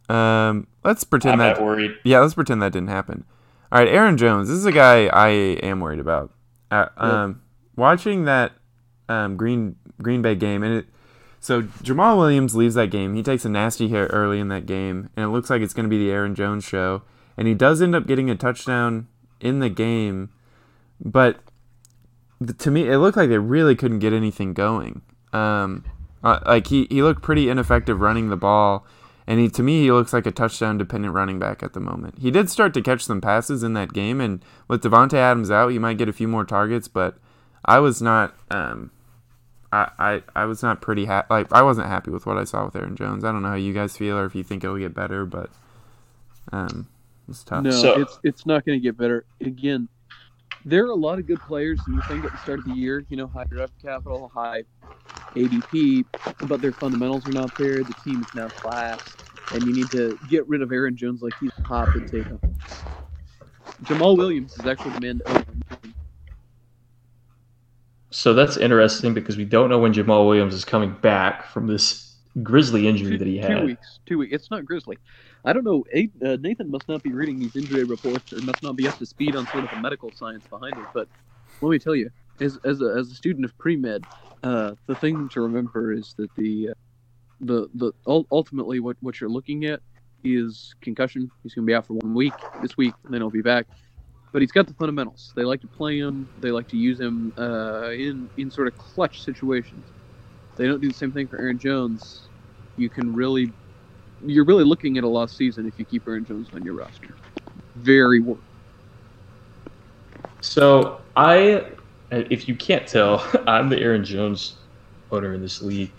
Um, let's pretend I'm that. not worried. Yeah, let's pretend that didn't happen. All right, Aaron Jones. This is a guy I am worried about. Uh, um, watching that um, Green Green Bay game, and it. So Jamaal Williams leaves that game. He takes a nasty hit early in that game, and it looks like it's going to be the Aaron Jones show. And he does end up getting a touchdown in the game, but th- to me, it looked like they really couldn't get anything going. Um, uh, like he, he looked pretty ineffective running the ball, and he to me he looks like a touchdown dependent running back at the moment. He did start to catch some passes in that game, and with Davante Adams out, he might get a few more targets. But I was not, um, I, I, I was not pretty happy. Like I wasn't happy with what I saw with Aaron Jones. I don't know how you guys feel, or if you think it'll get better, but um, it's tough. No, So- it's it's not going to get better. Again, there are a lot of good players the thing at the start of the year. You know, high draft capital, high ADP, but their fundamentals are not there. The team is now class, and you need to get rid of Aaron Jones like he's hot and potato. Jamaal Williams is actually the man to. So that's interesting because we don't know when Jamaal Williams is coming back from this Grisly injury Two, that he had. two weeks. Two weeks. It's not Grizzly. I don't know. Uh, Nathan must not be reading these injury reports or must not be up to speed on sort of the medical science behind it. But let me tell you, as as a, as a student of pre med, uh, the thing to remember is that the uh, the the ultimately what what you're looking at is concussion. He's going to be out for one week this week, and then he'll be back. But he's got the fundamentals. They like to play him. They like to use him uh, in in sort of clutch situations. They don't do the same thing for Aaron Jones. You can really, you're really looking at a lost season if you keep Aaron Jones on your roster. Very worried. So I, if you can't tell, I'm the Aaron Jones owner in this league,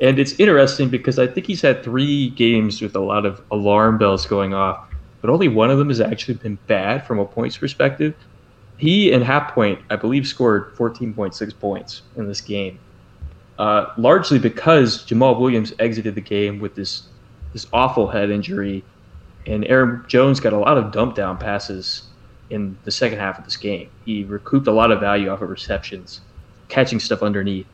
and it's interesting because I think he's had three games with a lot of alarm bells going off, but only one of them has actually been bad from a points perspective. he and Half Point, I believe, scored 14.6 points in this game, uh, largely because Jamaal Williams exited the game with this this awful head injury, and Aaron Jones got a lot of dump down passes in the second half of this game. He recouped a lot of value off of receptions, catching stuff underneath.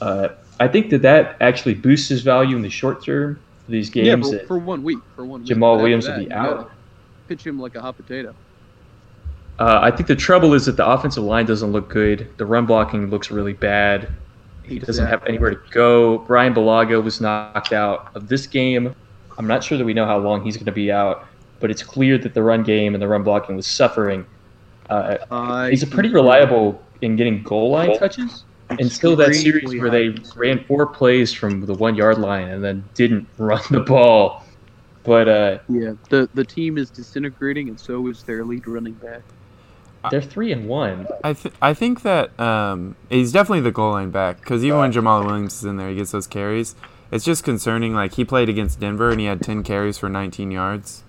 Uh, I think that that actually boosts his value in the short term for these games. yeah, for, one week. For one week. Jamaal Williams that, will be out. Pitch him like a hot potato. Uh, I think the trouble is that the offensive line doesn't look good. The run blocking looks really bad. He doesn't have anywhere to go. Bryan Bulaga was knocked out of this game. I'm not sure that we know how long he's going to be out, but it's clear that the run game and the run blocking was suffering. Uh, I he's a pretty reliable in getting goal line touches. Until that series where they ran four plays from the one yard line and then didn't run the ball. But uh, Yeah, the the team is disintegrating, and so is their lead running back. They're three and one. I th- I think that um, he's definitely the goal line back because even when Jamaal Williams is in there, he gets those carries. It's just concerning. Like he played against Denver and he had 10 carries for 19 yards.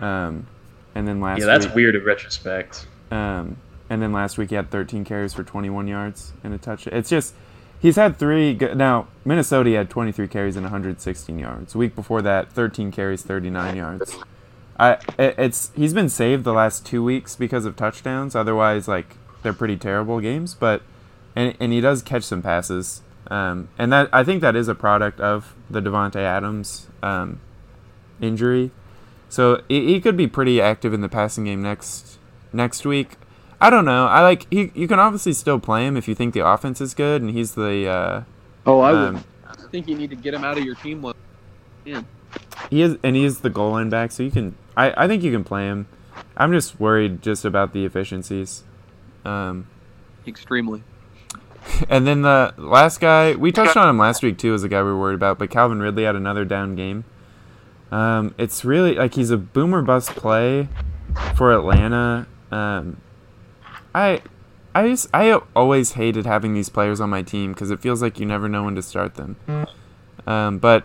Um, and then last Yeah, that's week, weird in retrospect. um, and then last week he had 13 carries for 21 yards and a touch. It's just he's had three. Go- now Minnesota he had 23 carries and 116 yards. Week before that, 13 carries, 39 yards. I it, it's he's been saved the last two weeks because of touchdowns. Otherwise, like they're pretty terrible games. But and and he does catch some passes. Um, and that I think that is a product of the Davante Adams um, injury. So he, he could be pretty active in the passing game next next week. I don't know. I like he. You can obviously still play him if you think the offense is good, and he's the. Uh, Oh, I um, would think you need to get him out of your team. One. he is, and he is the goal line back, so you can. I, I think you can play him. I'm just worried just about the efficiencies. Um, Extremely. and then the last guy we touched on him last week too, is a guy we were worried about. But Calvin Ridley had another down game. Um, it's really like he's a boomer bust play for Atlanta. Um, I, I just I always hated having these players on my team because it feels like you never know when to start them. Um, but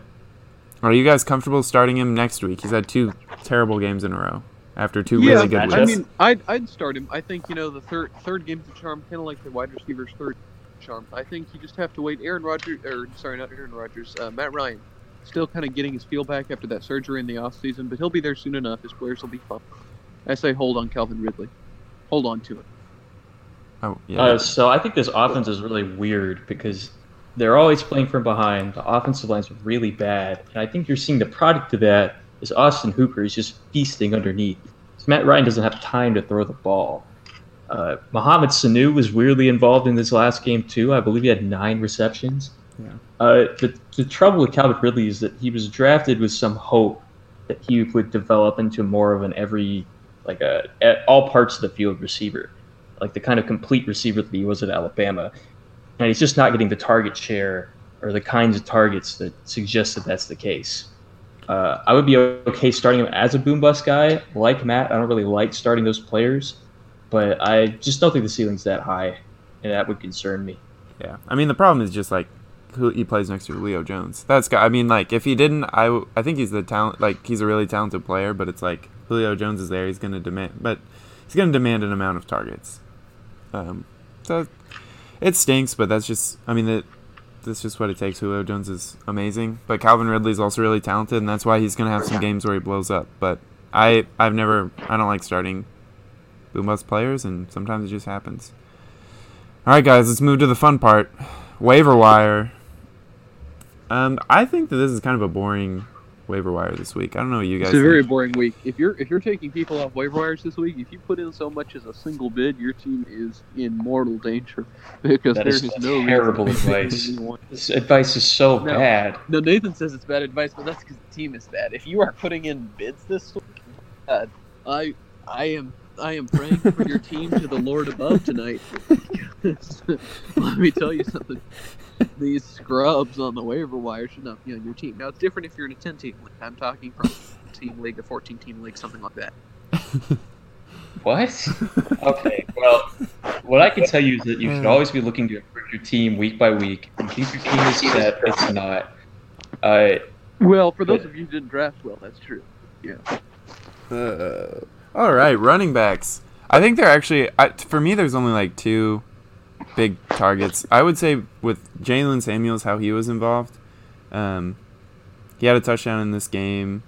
are you guys comfortable starting him next week? He's had two terrible games in a row after two yeah, really good matchups. weeks. I mean, I'd, I'd start him. I think you know the third third game's a charm, kind of like the wide receiver's third charm. I think you just have to wait. Aaron Rodgers, or sorry, not Aaron Rodgers, uh, Matt Ryan, still kind of getting his feel back after that surgery in the off season, but he'll be there soon enough. His players will be fine. I say hold on, Calvin Ridley. Hold on to it. oh yeah. Uh, so I think this offense is really weird because they're always playing from behind. The offensive line's really bad, and I think you're seeing the product of that is Austin Hooper is just feasting underneath. So Matt Ryan doesn't have time to throw the ball. Uh, Mohamed Sanu was weirdly involved in this last game too. I believe he had nine receptions. Yeah. Uh, the, the trouble with Calvin Ridley is that he was drafted with some hope that he would develop into more of an every, like a at all parts of the field receiver, like the kind of complete receiver that he was at Alabama, and he's just not getting the target share or the kinds of targets that suggest that that's the case. Uh, I would be okay starting him as a boom bust guy, like Matt. I don't really like starting those players, but I just don't think the ceiling's that high, and that would concern me. Yeah, I mean the problem is just like who he plays next to Julio Jones. That's. I mean, like if he didn't, I I think he's the talent. Like he's a really talented player, but it's like Julio Jones is there. He's gonna demand, but he's gonna demand an amount of targets. Um, so it stinks, but that's just. I mean that. That's just what it takes. Julio Jones is amazing, but Calvin Ridley's also really talented, and that's why he's gonna have some games where he blows up. But I, I've never, I don't like starting boom players, and sometimes it just happens. All right, guys, let's move to the fun part. Waiver wire. Um, I think that this is kind of a boring waiver wire this week. I don't know what you guys. It's a very think. boring week. If you're if you're taking people off waiver wires this week, if you put in so much as a single bid, your team is in mortal danger because That there is is no reason terrible advice. This advice is so No. bad. No, Nathan says it's bad advice, but that's because the team is bad. If you are putting in bids this week, God, I I am I am praying for your team to the Lord above tonight. Let me tell you something. These scrubs on the waiver wire should not be on your team. Now it's different if you're in a 10 team league. I'm talking from a team league, a 14 team league, something like that. What? okay, well, what I can tell you is that you should always be looking to improve your team week by week. And think your team is set, it's not. Uh, Well, for those of you who didn't draft well, that's true. Yeah. Uh, all right, running backs. I I think they're actually I, for me. There's only like two big targets. I would say with Jaylen Samuels, how he was involved. Um, he had a touchdown in this game.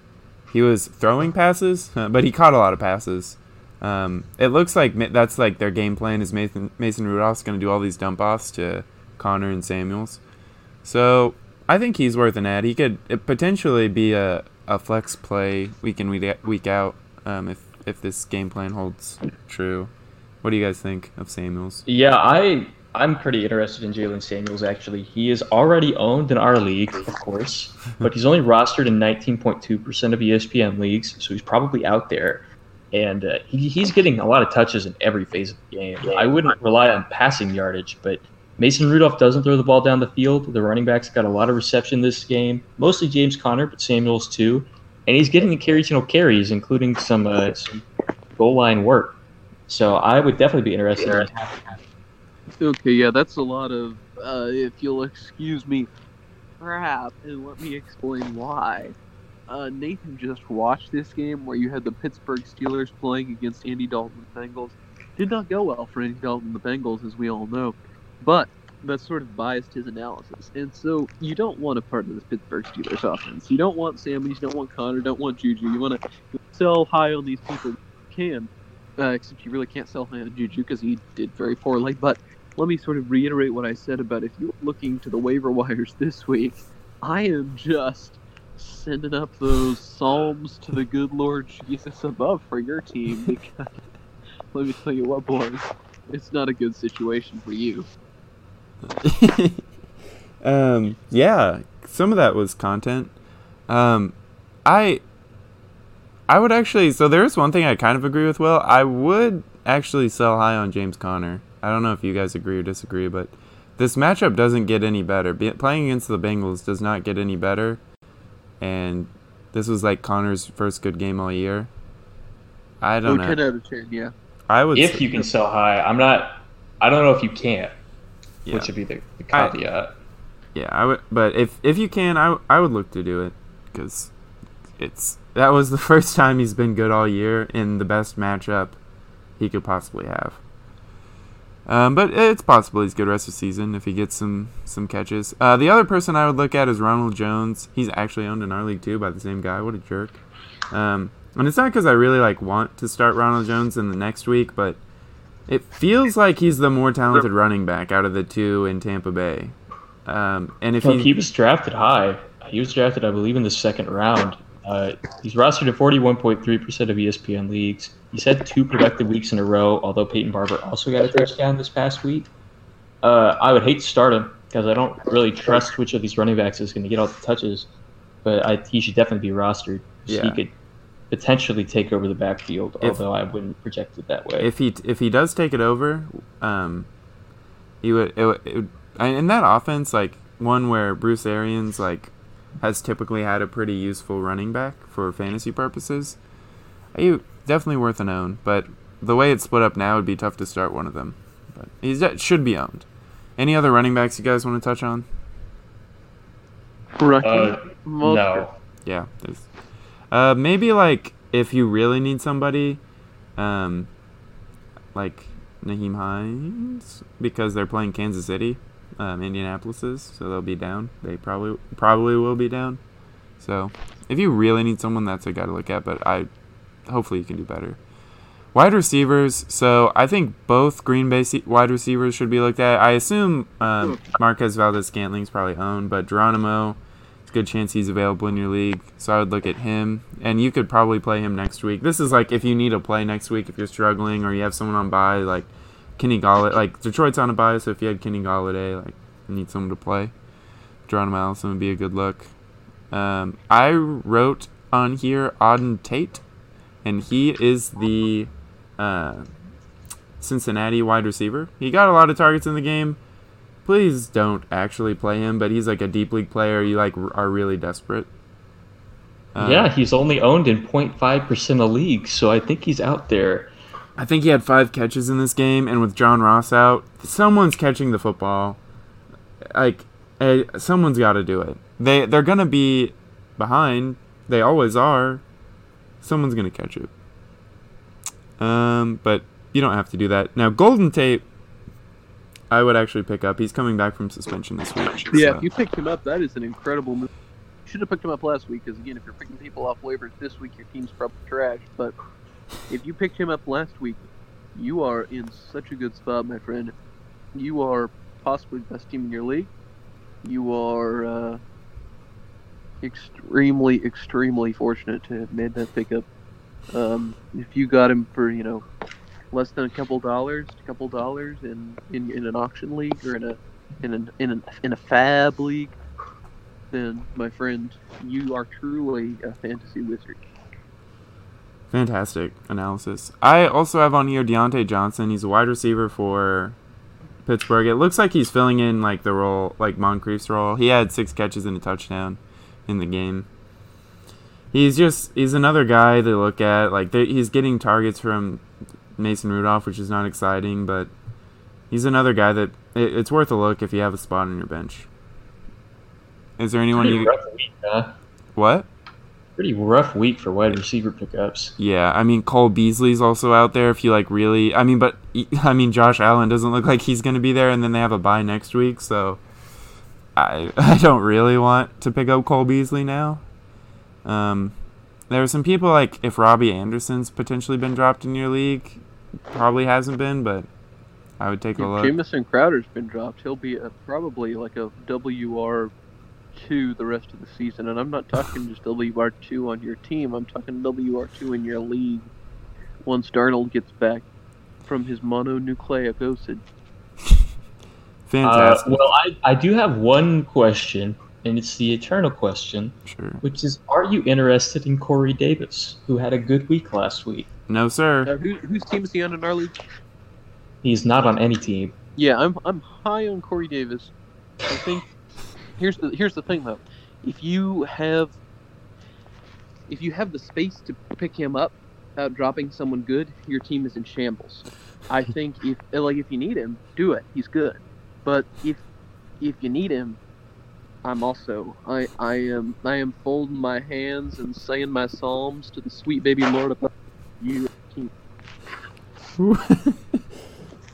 He was throwing passes, but he caught a lot of passes. Um, it looks like that's like their game plan is Mason Mason Rudolph's going to do all these dump offs to Conner and Samuels. So I think he's worth an ad. He could potentially be a, a flex play week in week week out um, if if this game plan holds true. What do you guys think of Samuels? Yeah, I I'm pretty interested in Jaylen Samuels. Actually, he is already owned in our league, of course, but he's only rostered in 19.2 percent of ESPN leagues, so he's probably out there. And uh, he, he's getting a lot of touches in every phase of the game. I wouldn't rely on passing yardage, but Mason Rudolph doesn't throw the ball down the field. The running backs got a lot of reception this game, mostly James Conner, but Samuels too. And he's getting occasional carries, including some, uh, some goal line work. So I would definitely be interested in Okay, yeah, that's a lot of. Uh, if you'll excuse me, crap, and let me explain why. Uh, Nathan just watched this game where you had the Pittsburgh Steelers playing against Andy Dalton and the Bengals. Did not go well for Andy Dalton and the Bengals, as we all know. But that sort of biased his analysis. And so you don't want a part of this Pittsburgh Steelers offense. You don't want Sam, you don't want Conner, don't want Juju. You want to sell high on these people you can. Uh, except you really can't sell high on Juju because he did very poorly. But let me sort of reiterate what I said about if you're looking to the waiver wires this week, I am just sending up those psalms to the good Lord Jesus above for your team because let me tell you what, boys, it's not a good situation for you. um, yeah, some of that was content. Um, I I would actually. So there is one thing I kind of agree with. Will I would actually sell high on James Conner. I don't know if you guys agree or disagree, but this matchup doesn't get any better. Be, playing against the Bengals does not get any better, and this was like Conner's first good game all year. I don't 10 know. out of 10, yeah. I would. if s- you can sell high. I'm not. I don't know if you can't, yeah. which would be the, the I- caveat. Yeah, I would, but if if you can, I I would look to do it because it's that was the first time he's been good all year in the best matchup he could possibly have. Um, but it's possible he's good rest of the season if he gets some some catches. Uh, the other person I would look at is Ronald Jones. He's actually owned in our league too by the same guy. What a jerk! Um, and it's not because I really like want to start Ronald Jones in the next week, but it feels like he's the more talented running back out of the two in Tampa Bay. Um, and if Well, he, he was drafted high. He was drafted, I believe, in the second round. Uh, he's rostered in 41.3% of ESPN leagues. He's had two productive weeks in a row, although Peyton Barber also got a touchdown this past week. Uh, I would hate to start him because I don't really trust which of these running backs is going to get all the touches, but I, he should definitely be rostered. Yeah. He could potentially take over the backfield, If- although I wouldn't project it that way. if he if he does take it over, um, he would, it, would- it would in that offense like one where Bruce Arians like has typically had a pretty useful running back for fantasy purposes. He definitely worth an own, but the way it's split up now would be tough to start one of them. But he should be owned. Any other running backs you guys want to touch on? Rookie. Uh, no. Yeah, there's. Uh, maybe like if you really need somebody, um, like Nyheim Hines because they're playing Kansas City, um, Indianapolis is, so they'll be down. They probably probably will be down. So if you really need someone, that's a guy to look at. But I, hopefully, you can do better. Wide receivers. So I think both Green Bay wide receivers should be looked at. I assume um, Marquez Valdes Scantling's probably owned, but Geronimo, it's a good chance he's available in your league. So I would look at him, and you could probably play him next week. This is like if you need a play next week, if you're struggling or you have someone on bye, like Kenny Golladay. Like Detroit's on a bye, so if you had Kenny Golladay, like you need someone to play. Geronimo Allison would be a good look. Um, I wrote on here Auden Tate, and he is the uh, Cincinnati wide receiver. He got a lot of targets in the game. Please don't actually play him, but he's like a deep league player. You like are really desperate. Uh, yeah, he's only owned in 0.5% of leagues, so I think he's out there. I think he had five catches in this game, and with John Ross out, someone's catching the football. Like, someone's got to do it. They they're gonna be behind. They always are. Someone's gonna catch it. Um, but you don't have to do that. Now, Golden Tate, I would actually pick up. He's coming back from suspension this week. Yeah, so- if you picked him up, that is an incredible move. You should have picked him up last week because again, if you're picking people off waivers this week, your team's probably trash. But if you picked him up last week, you are in such a good spot, my friend. You are possibly the best team in your league. You are uh, extremely, extremely fortunate to have made that pickup. Um, if you got him for you know less than a couple dollars, a couple dollars in, in, in an auction league or in a in an in an in a fab league, then my friend, you are truly a fantasy wizard. Fantastic analysis. I also have on here Diontae Johnson. He's a wide receiver for Pittsburgh. It looks like he's filling in like the role, like Moncrief's role. He had six catches and a touchdown in the game. He's just he's another guy to look at. Like he's getting targets from Mason Rudolph, which is not exciting, but he's another guy that it, it's worth a look if you have a spot on your bench. Is there anyone Pretty you rough week, huh? what? Pretty rough week for wide receiver pickups. Yeah, I mean Cole Beasley's also out there if you like really. I mean, but I mean Josh Allen doesn't look like he's going to be there, and then they have a bye next week, so I I don't really want to pick up Cole Beasley now. Um, there are some people like if Robby Anderson's potentially been dropped in your league, probably hasn't been, but I would take a look. Jamison Crowder's been dropped, he'll be a, probably like a WR two the rest of the season, and I'm not talking just WR two on your team. I'm talking WR two in your league. Once Darnold gets back from his mononucleosis. Uh, Fantastic. well, I, I do have one question, and it's the eternal question, sure. which is Are you interested in Corey Davis, who had a good week last week? No, sir. Uh, who, whose team is he on in our league? He's not on any team. Yeah, I'm I'm high on Corey Davis. I think here's the here's the thing though. If you have if you have the space to pick him up without dropping someone good, your team is in shambles. I think if like if you need him, do it. He's good. But if if you need him, I'm also I I am I am folding my hands and saying my psalms to the sweet baby Lord above you.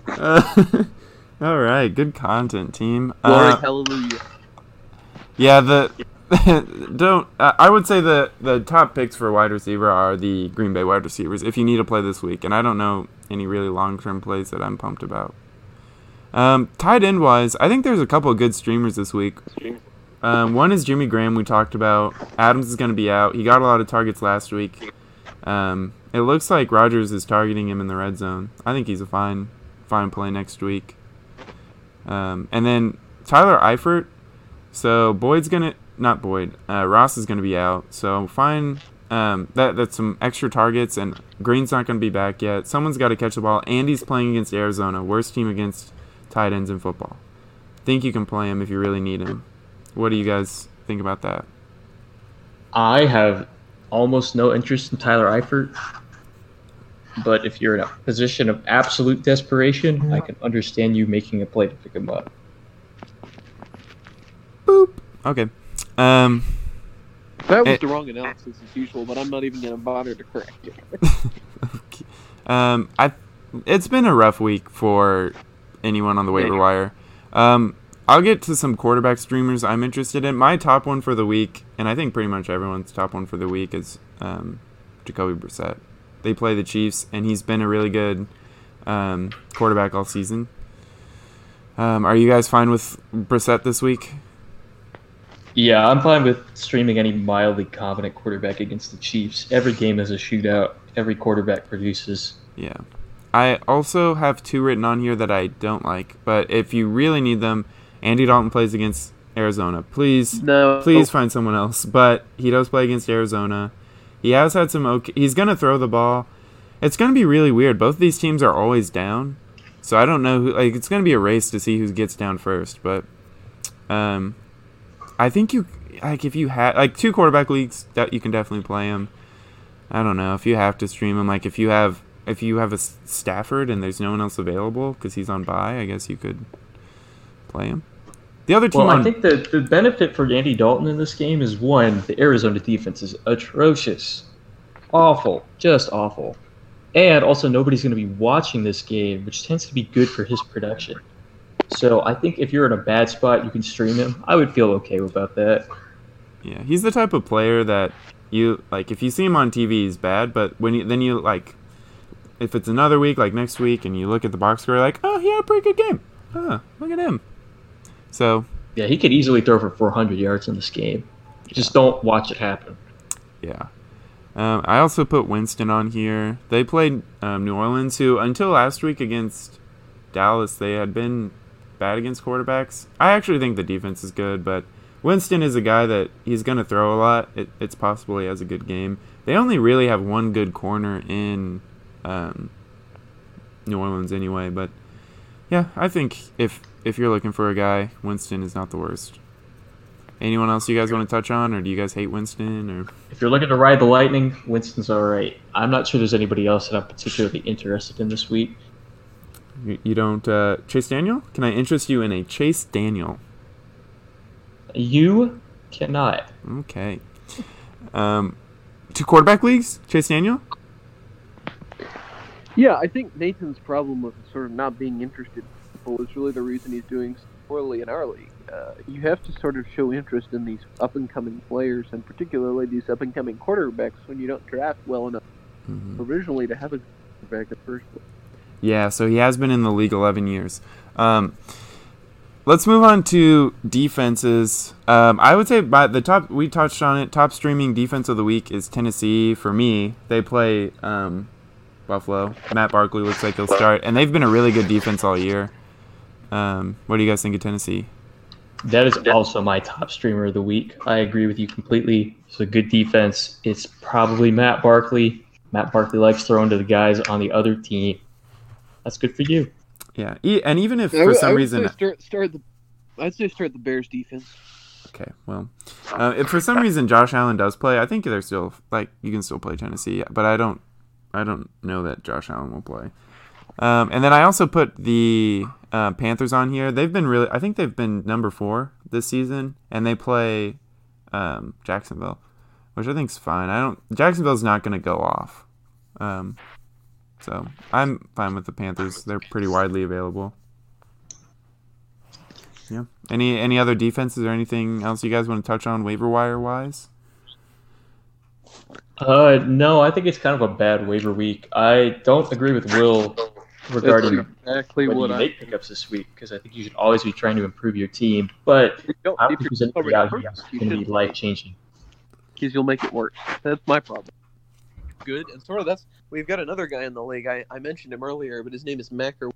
Uh, all right, good content, team. Glory, Uh, hallelujah. Yeah, the don't. Uh, I would say the the top picks for wide receiver are the Green Bay wide receivers. If you need to play this week, and I don't know any really long term plays that I'm pumped about. Um, tight end wise, I think there's a couple of good streamers this week. Um, one is Jimmy Graham. We talked about. Adams is going to be out. He got a lot of targets last week. Um, it looks like Rodgers is targeting him in the red zone. I think he's a fine, fine play next week. Um, and then Tyler Eifert. So Boyd's gonna not Boyd. Uh, Ross is gonna be out. So fine. Um, that that's some extra targets, and Green's not gonna be back yet. Someone's got to catch the ball. Andy's playing against Arizona, worst team against tight ends in football. Think you can play him if you really need him. What do you guys think about that? I have almost no interest in Tyler Eifert. But if you're in a position of absolute desperation, I can understand you making a play to pick him up. Boop. Okay. Um, That was Eh. the wrong analysis as usual, but I'm not even going to bother to correct it. um, I. It's been a rough week for anyone on the waiver wire. Um, I'll get to some quarterback streamers I'm interested in. My top one for the week, and I think pretty much everyone's top one for the week is um, Jacoby Brissett. They play the Chiefs, and he's been a really good um, quarterback all season. Um, are you guys fine with Brissett this week? Yeah, I'm fine with streaming any mildly competent quarterback against the Chiefs. Every game is a shootout. Every quarterback produces. Yeah. I also have two written on here that I don't like, but if you really need them, Andy Dalton plays against Arizona. Please, No. please find someone else. But he does play against Arizona. He has had some okay. He's gonna throw the ball. It's gonna be really weird. Both these teams are always down, so I don't know who. Like, it's gonna be a race to see who gets down first. But, um, I think you like if you have like two quarterback leagues that you can definitely play him. I don't know if you have to stream him. Like if you have if you have a Stafford and there's no one else available because he's on bye, I guess you could play him. The other team Well, on I think the, the benefit for Andy Dalton in this game is one, the Arizona defense is atrocious. Awful. Just awful. And also, nobody's going to be watching this game, which tends to be good for his production. So I think if you're in a bad spot, you can stream him. I would feel okay about that. Yeah, he's the type of player that you like. If you see him on TV, he's bad, but when you then you like, if it's another week, like next week, and you look at the box score, you're like, oh, he had a pretty good game. Huh, look at him. So Yeah, he could easily throw for 400 yards in this game. Just don't watch it happen. Yeah. Um, I also put Winston on here. They played um, New Orleans, who until last week against Dallas, they had been bad against quarterbacks. I actually think the defense is good, but Winston is a guy that he's going to throw a lot. It, it's possible he has a good game. They only really have one good corner in um, New Orleans anyway, but yeah, I think if if you're looking for a guy, Winston is not the worst. Anyone else you guys want to touch on, or do you guys hate Winston? Or If you're looking to ride the lightning, Winston's all right. I'm not sure there's anybody else that I'm particularly interested in this week. you, you don't uh, Chase Daniel? Can I interest you in a Chase Daniel? You cannot. Okay. Um, two quarterback leagues, Chase Daniel. Yeah, I think Nathan's problem with sort of not being interested in people is really the reason he's doing so poorly in our league. Uh, you have to sort of show interest in these up and coming players, and particularly these up and coming quarterbacks when you don't draft well enough originally to have a quarterback at first place. Yeah, so he has been in the league 11 years. Um, let's move on to defenses. Um, I would say by the top, we touched on it. Top streaming defense of the week is Tennessee. For me, they play um, Buffalo. Matt Barkley looks like he'll start, and they've been a really good defense all year. Um, what do you guys think of Tennessee? That is also my top streamer of the week. I agree with you completely. It's a good defense. It's probably Matt Barkley. Matt Barkley likes throwing to the guys on the other team. That's good for you. Yeah, and even if for would- I some would reason start, start the. I'd say start the Bears defense. Okay, well, uh, if for some reason Josh Allen does play, I think they're still like you can still play Tennessee, but I don't, I don't know that Josh Allen will play. Um, and then I also put the uh, Panthers on here. They've been really, I think they've been number four this season, and they play um, Jacksonville, which I think's fine. I don't, Jacksonville's not going to go off, um, so I'm fine with the Panthers. They're pretty widely available. Yeah. Any any other defenses or anything else you guys want to touch on waiver wire wise? Uh, no, I think it's kind of a bad waiver week. I don't agree with Will regarding exactly whether what you I. make pickups this week because I think you should always be trying to improve your team. But If you don't, I don't think there's anybody out here going to be life changing. because you'll make it work. That's my problem. Good, and sort of that's we've got another guy in the league. I, I mentioned him earlier, but his name is Macker.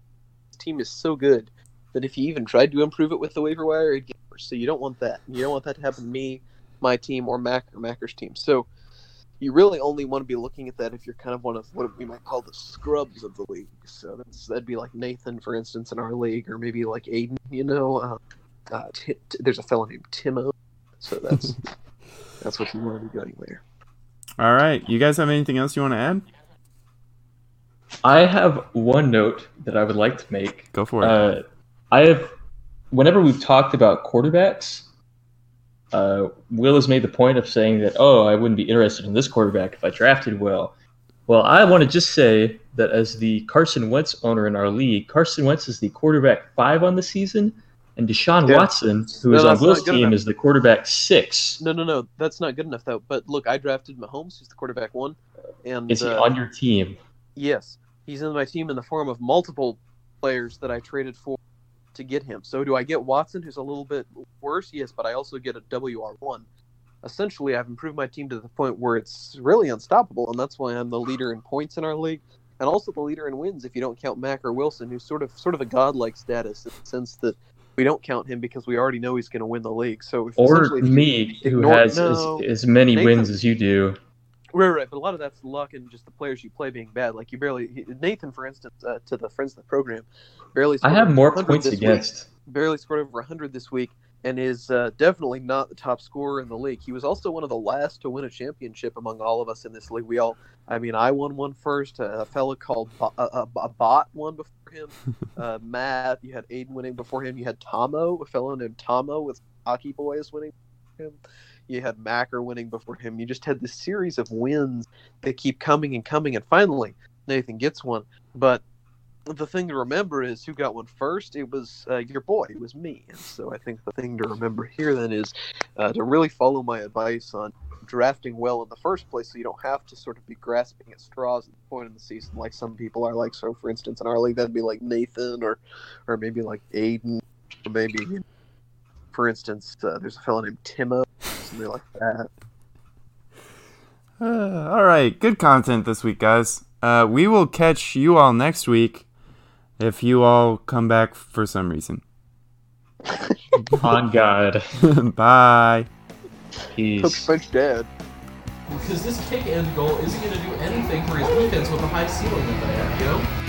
His team is so good that if he even tried to improve it with the waiver wire, it'd get worse. So you don't want that. You don't want that to happen to me, my team, or Mac or Macker's team. So you really only want to be looking at that if you're kind of one of what we might call the scrubs of the league. So that's that'd be like Nathan, for instance, in our league, or maybe like Aiden. You know, uh, uh, Ti- Ti- there's a fellow named Timo. So that's that's what you want to be doing there. All right, you guys have anything else you want to add? I have one note that I would like to make. Go for it. Uh, I have, whenever we've talked about quarterbacks, uh, Will has made the point of saying that, oh, I wouldn't be interested in this quarterback if I drafted well. Well, I want to just say that as the Carson Wentz owner in our league, Carson Wentz is the quarterback five on the season, and Deshaun Yeah. Watson, who No, is on Will's team, enough. is the quarterback six. No, no, no. That's not good enough though. But look, I drafted Mahomes, who's the quarterback one, and Is he uh, on your team? yes, he's in my team in the form of multiple players that I traded for to get him. So do I get Watson, who's a little bit worse? Yes, but I also get a WR one. Essentially, I've improved my team to the point where it's really unstoppable, and that's why I'm the leader in points in our league, and also the leader in wins if you don't count Macker Wilson, who's sort of sort of a godlike status in the sense that we don't count him because we already know he's going to win the league. So if Or essentially if you- me, who has no. as, as many Nathan- wins as you do. Right, right, but a lot of that's luck and just the players you play being bad. Like you barely he- Nathan, for instance, uh, to the friends of the program, barely. I scored have over more 100 points this week. against. Barely scored over 100 this week, and is uh, definitely not the top scorer in the league. He was also one of the last to win a championship among all of us in this league. We all, I mean, I won one first. A fella called Bo- a, a, a Bot won before him. uh, Matt, you had Aiden winning before him. You had Tomo, a fellow named Tomo with Hockey Boys winning before him. You had Macker winning before him. You just had this series of wins that keep coming and coming, and finally, Nathan gets one. But the thing to remember is who got one first. It was uh, your boy. It was me. And so I think the thing to remember here then is uh, to really follow my advice on drafting well in the first place, so you don't have to sort of be grasping at straws at the point in the season like some people are. Like so, for instance, in our league, that'd be like Nathan or or maybe like Aiden or maybe. For instance, uh, there's a fellow named Timo, something like that. Uh, all right, good content this week, guys. Uh, we will catch you all next week if you all come back for some reason. On God. Bye. Coach Peace. French dad. Because this kick and goal isn't going to do anything for his defense with a high ceiling that they have, you know?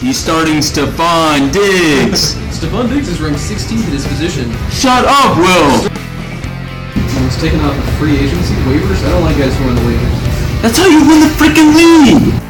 He's starting Stefon Diggs. Stefon Diggs is ranked 16th in his position. Shut up, Will. He was taken off of free agency waivers. I don't like guys who are on the waivers. That's how you win the freaking league.